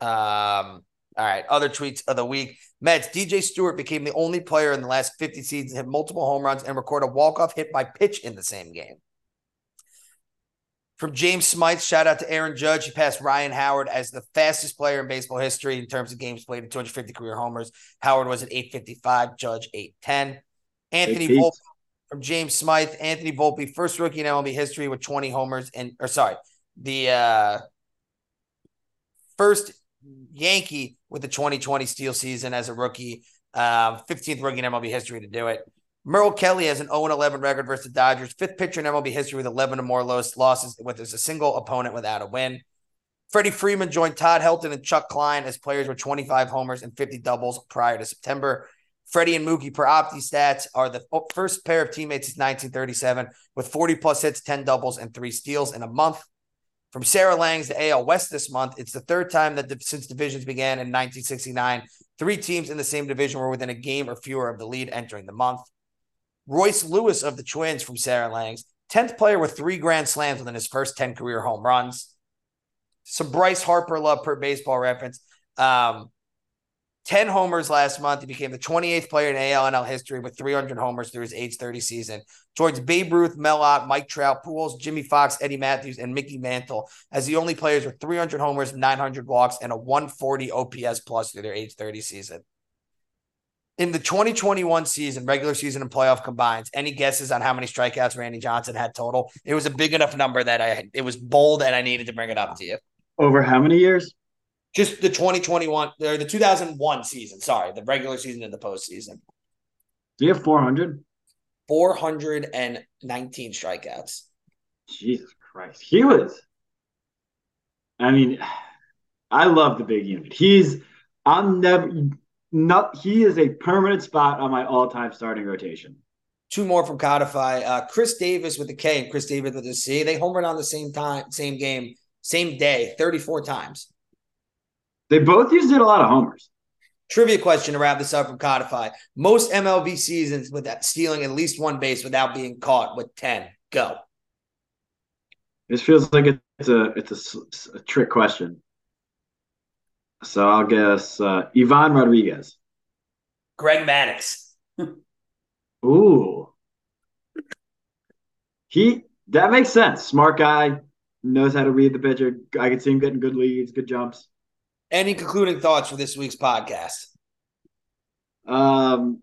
Um, all right. Other tweets of the week. Mets, DJ Stewart became the only player in the last 50 seasons to hit multiple home runs and record a walk-off hit by pitch in the same game. From James Smythe, shout out to Aaron Judge. He passed Ryan Howard as the fastest player in baseball history in terms of games played at 250 career homers. Howard was at 855, Judge 810. Anthony Volpe from James Smythe. Anthony Volpe, first rookie in MLB history with 20 homers and or sorry, the uh first Yankee with the 2020 steal season as a rookie. Um, 15th rookie in MLB history to do it. Merrill Kelly has an 0 11 record versus the Dodgers, fifth pitcher in MLB history with 11 or more losses with a single opponent without a win. Freddie Freeman joined Todd Helton and Chuck Klein as players with 25 homers and 50 doubles prior to September. Freddie and Mookie per OptaSTATS are the first pair of teammates since 1937 with 40 plus hits, 10 doubles, and three steals in a month. From Sarah Langs the AL West this month, it's the third time that the, since divisions began in 1969, three teams in the same division were within a game or fewer of the lead entering the month. Royce Lewis of the Twins from Sarah Langs, 10th player with three grand slams within his first 10 career home runs. Some Bryce Harper love per baseball reference. Um, 10 homers last month. He became the 28th player in ALNL history with 300 homers through his age 30 season. Towards Babe Ruth, Mel Ott, Mike Trout, Pujols, Jimmie Foxx, Eddie Mathews, and Mickey Mantle as the only players with 300 homers, 900 walks, and a 140 OPS plus through their age 30 season. In the 2021 season, regular season and playoff combines, any guesses on how many strikeouts Randy Johnson had total? It was a big enough number that I it was bold and I needed to bring it up to you. Over how many years? Just the 2021 or uh, the 2001 season. Sorry, the regular season and the postseason. Do you have 400? 419 strikeouts. Jesus Christ. He was, I mean, I love the big unit. He's, I'm never, not he is a permanent spot on my all-time starting rotation. Two more from Codify. Uh, Chris Davis with the K and Chris Davis with the C. They homered on the same time, same game, same day, 34 times. They both used it a lot of homers. Trivia question to wrap this up from Codify. Most MLB seasons with that stealing at least one base without being caught with 10. Go. This feels like it's a it's a, a trick question. So I'll guess uh, Ivan Rodriguez. Greg Maddux. Ooh. He that makes sense. Smart guy, knows how to read the pitcher. I can see him getting good leads, good jumps. Any concluding thoughts for this week's podcast? Um,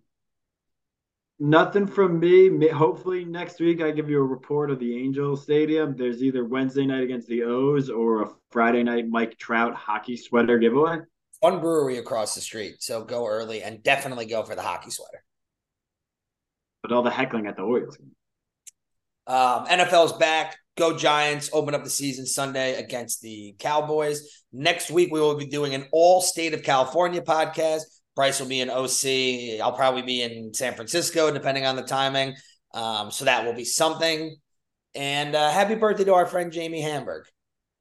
Nothing from me. Hopefully next week I give you a report of the Angel Stadium. There's either Wednesday night against the O's or a Friday night Mike Trout hockey sweater giveaway. One brewery across the street, so go early and definitely go for the hockey sweater. But all the heckling at the Orioles. Um, NFL's back. Go Giants. Open up the season Sunday against the Cowboys. Next week we will be doing an all state of California podcast. Bryce will be in OC. I'll probably be in San Francisco, depending on the timing. Um, so that will be something. And uh, happy birthday to our friend Jamie Hamburg.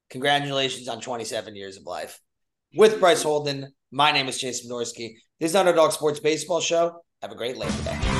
Congratulations on 27 years of life. With Bryce Holden, my name is Jason Dorsky. This is Underdog Sports Baseball Show. Have a great Labor Day.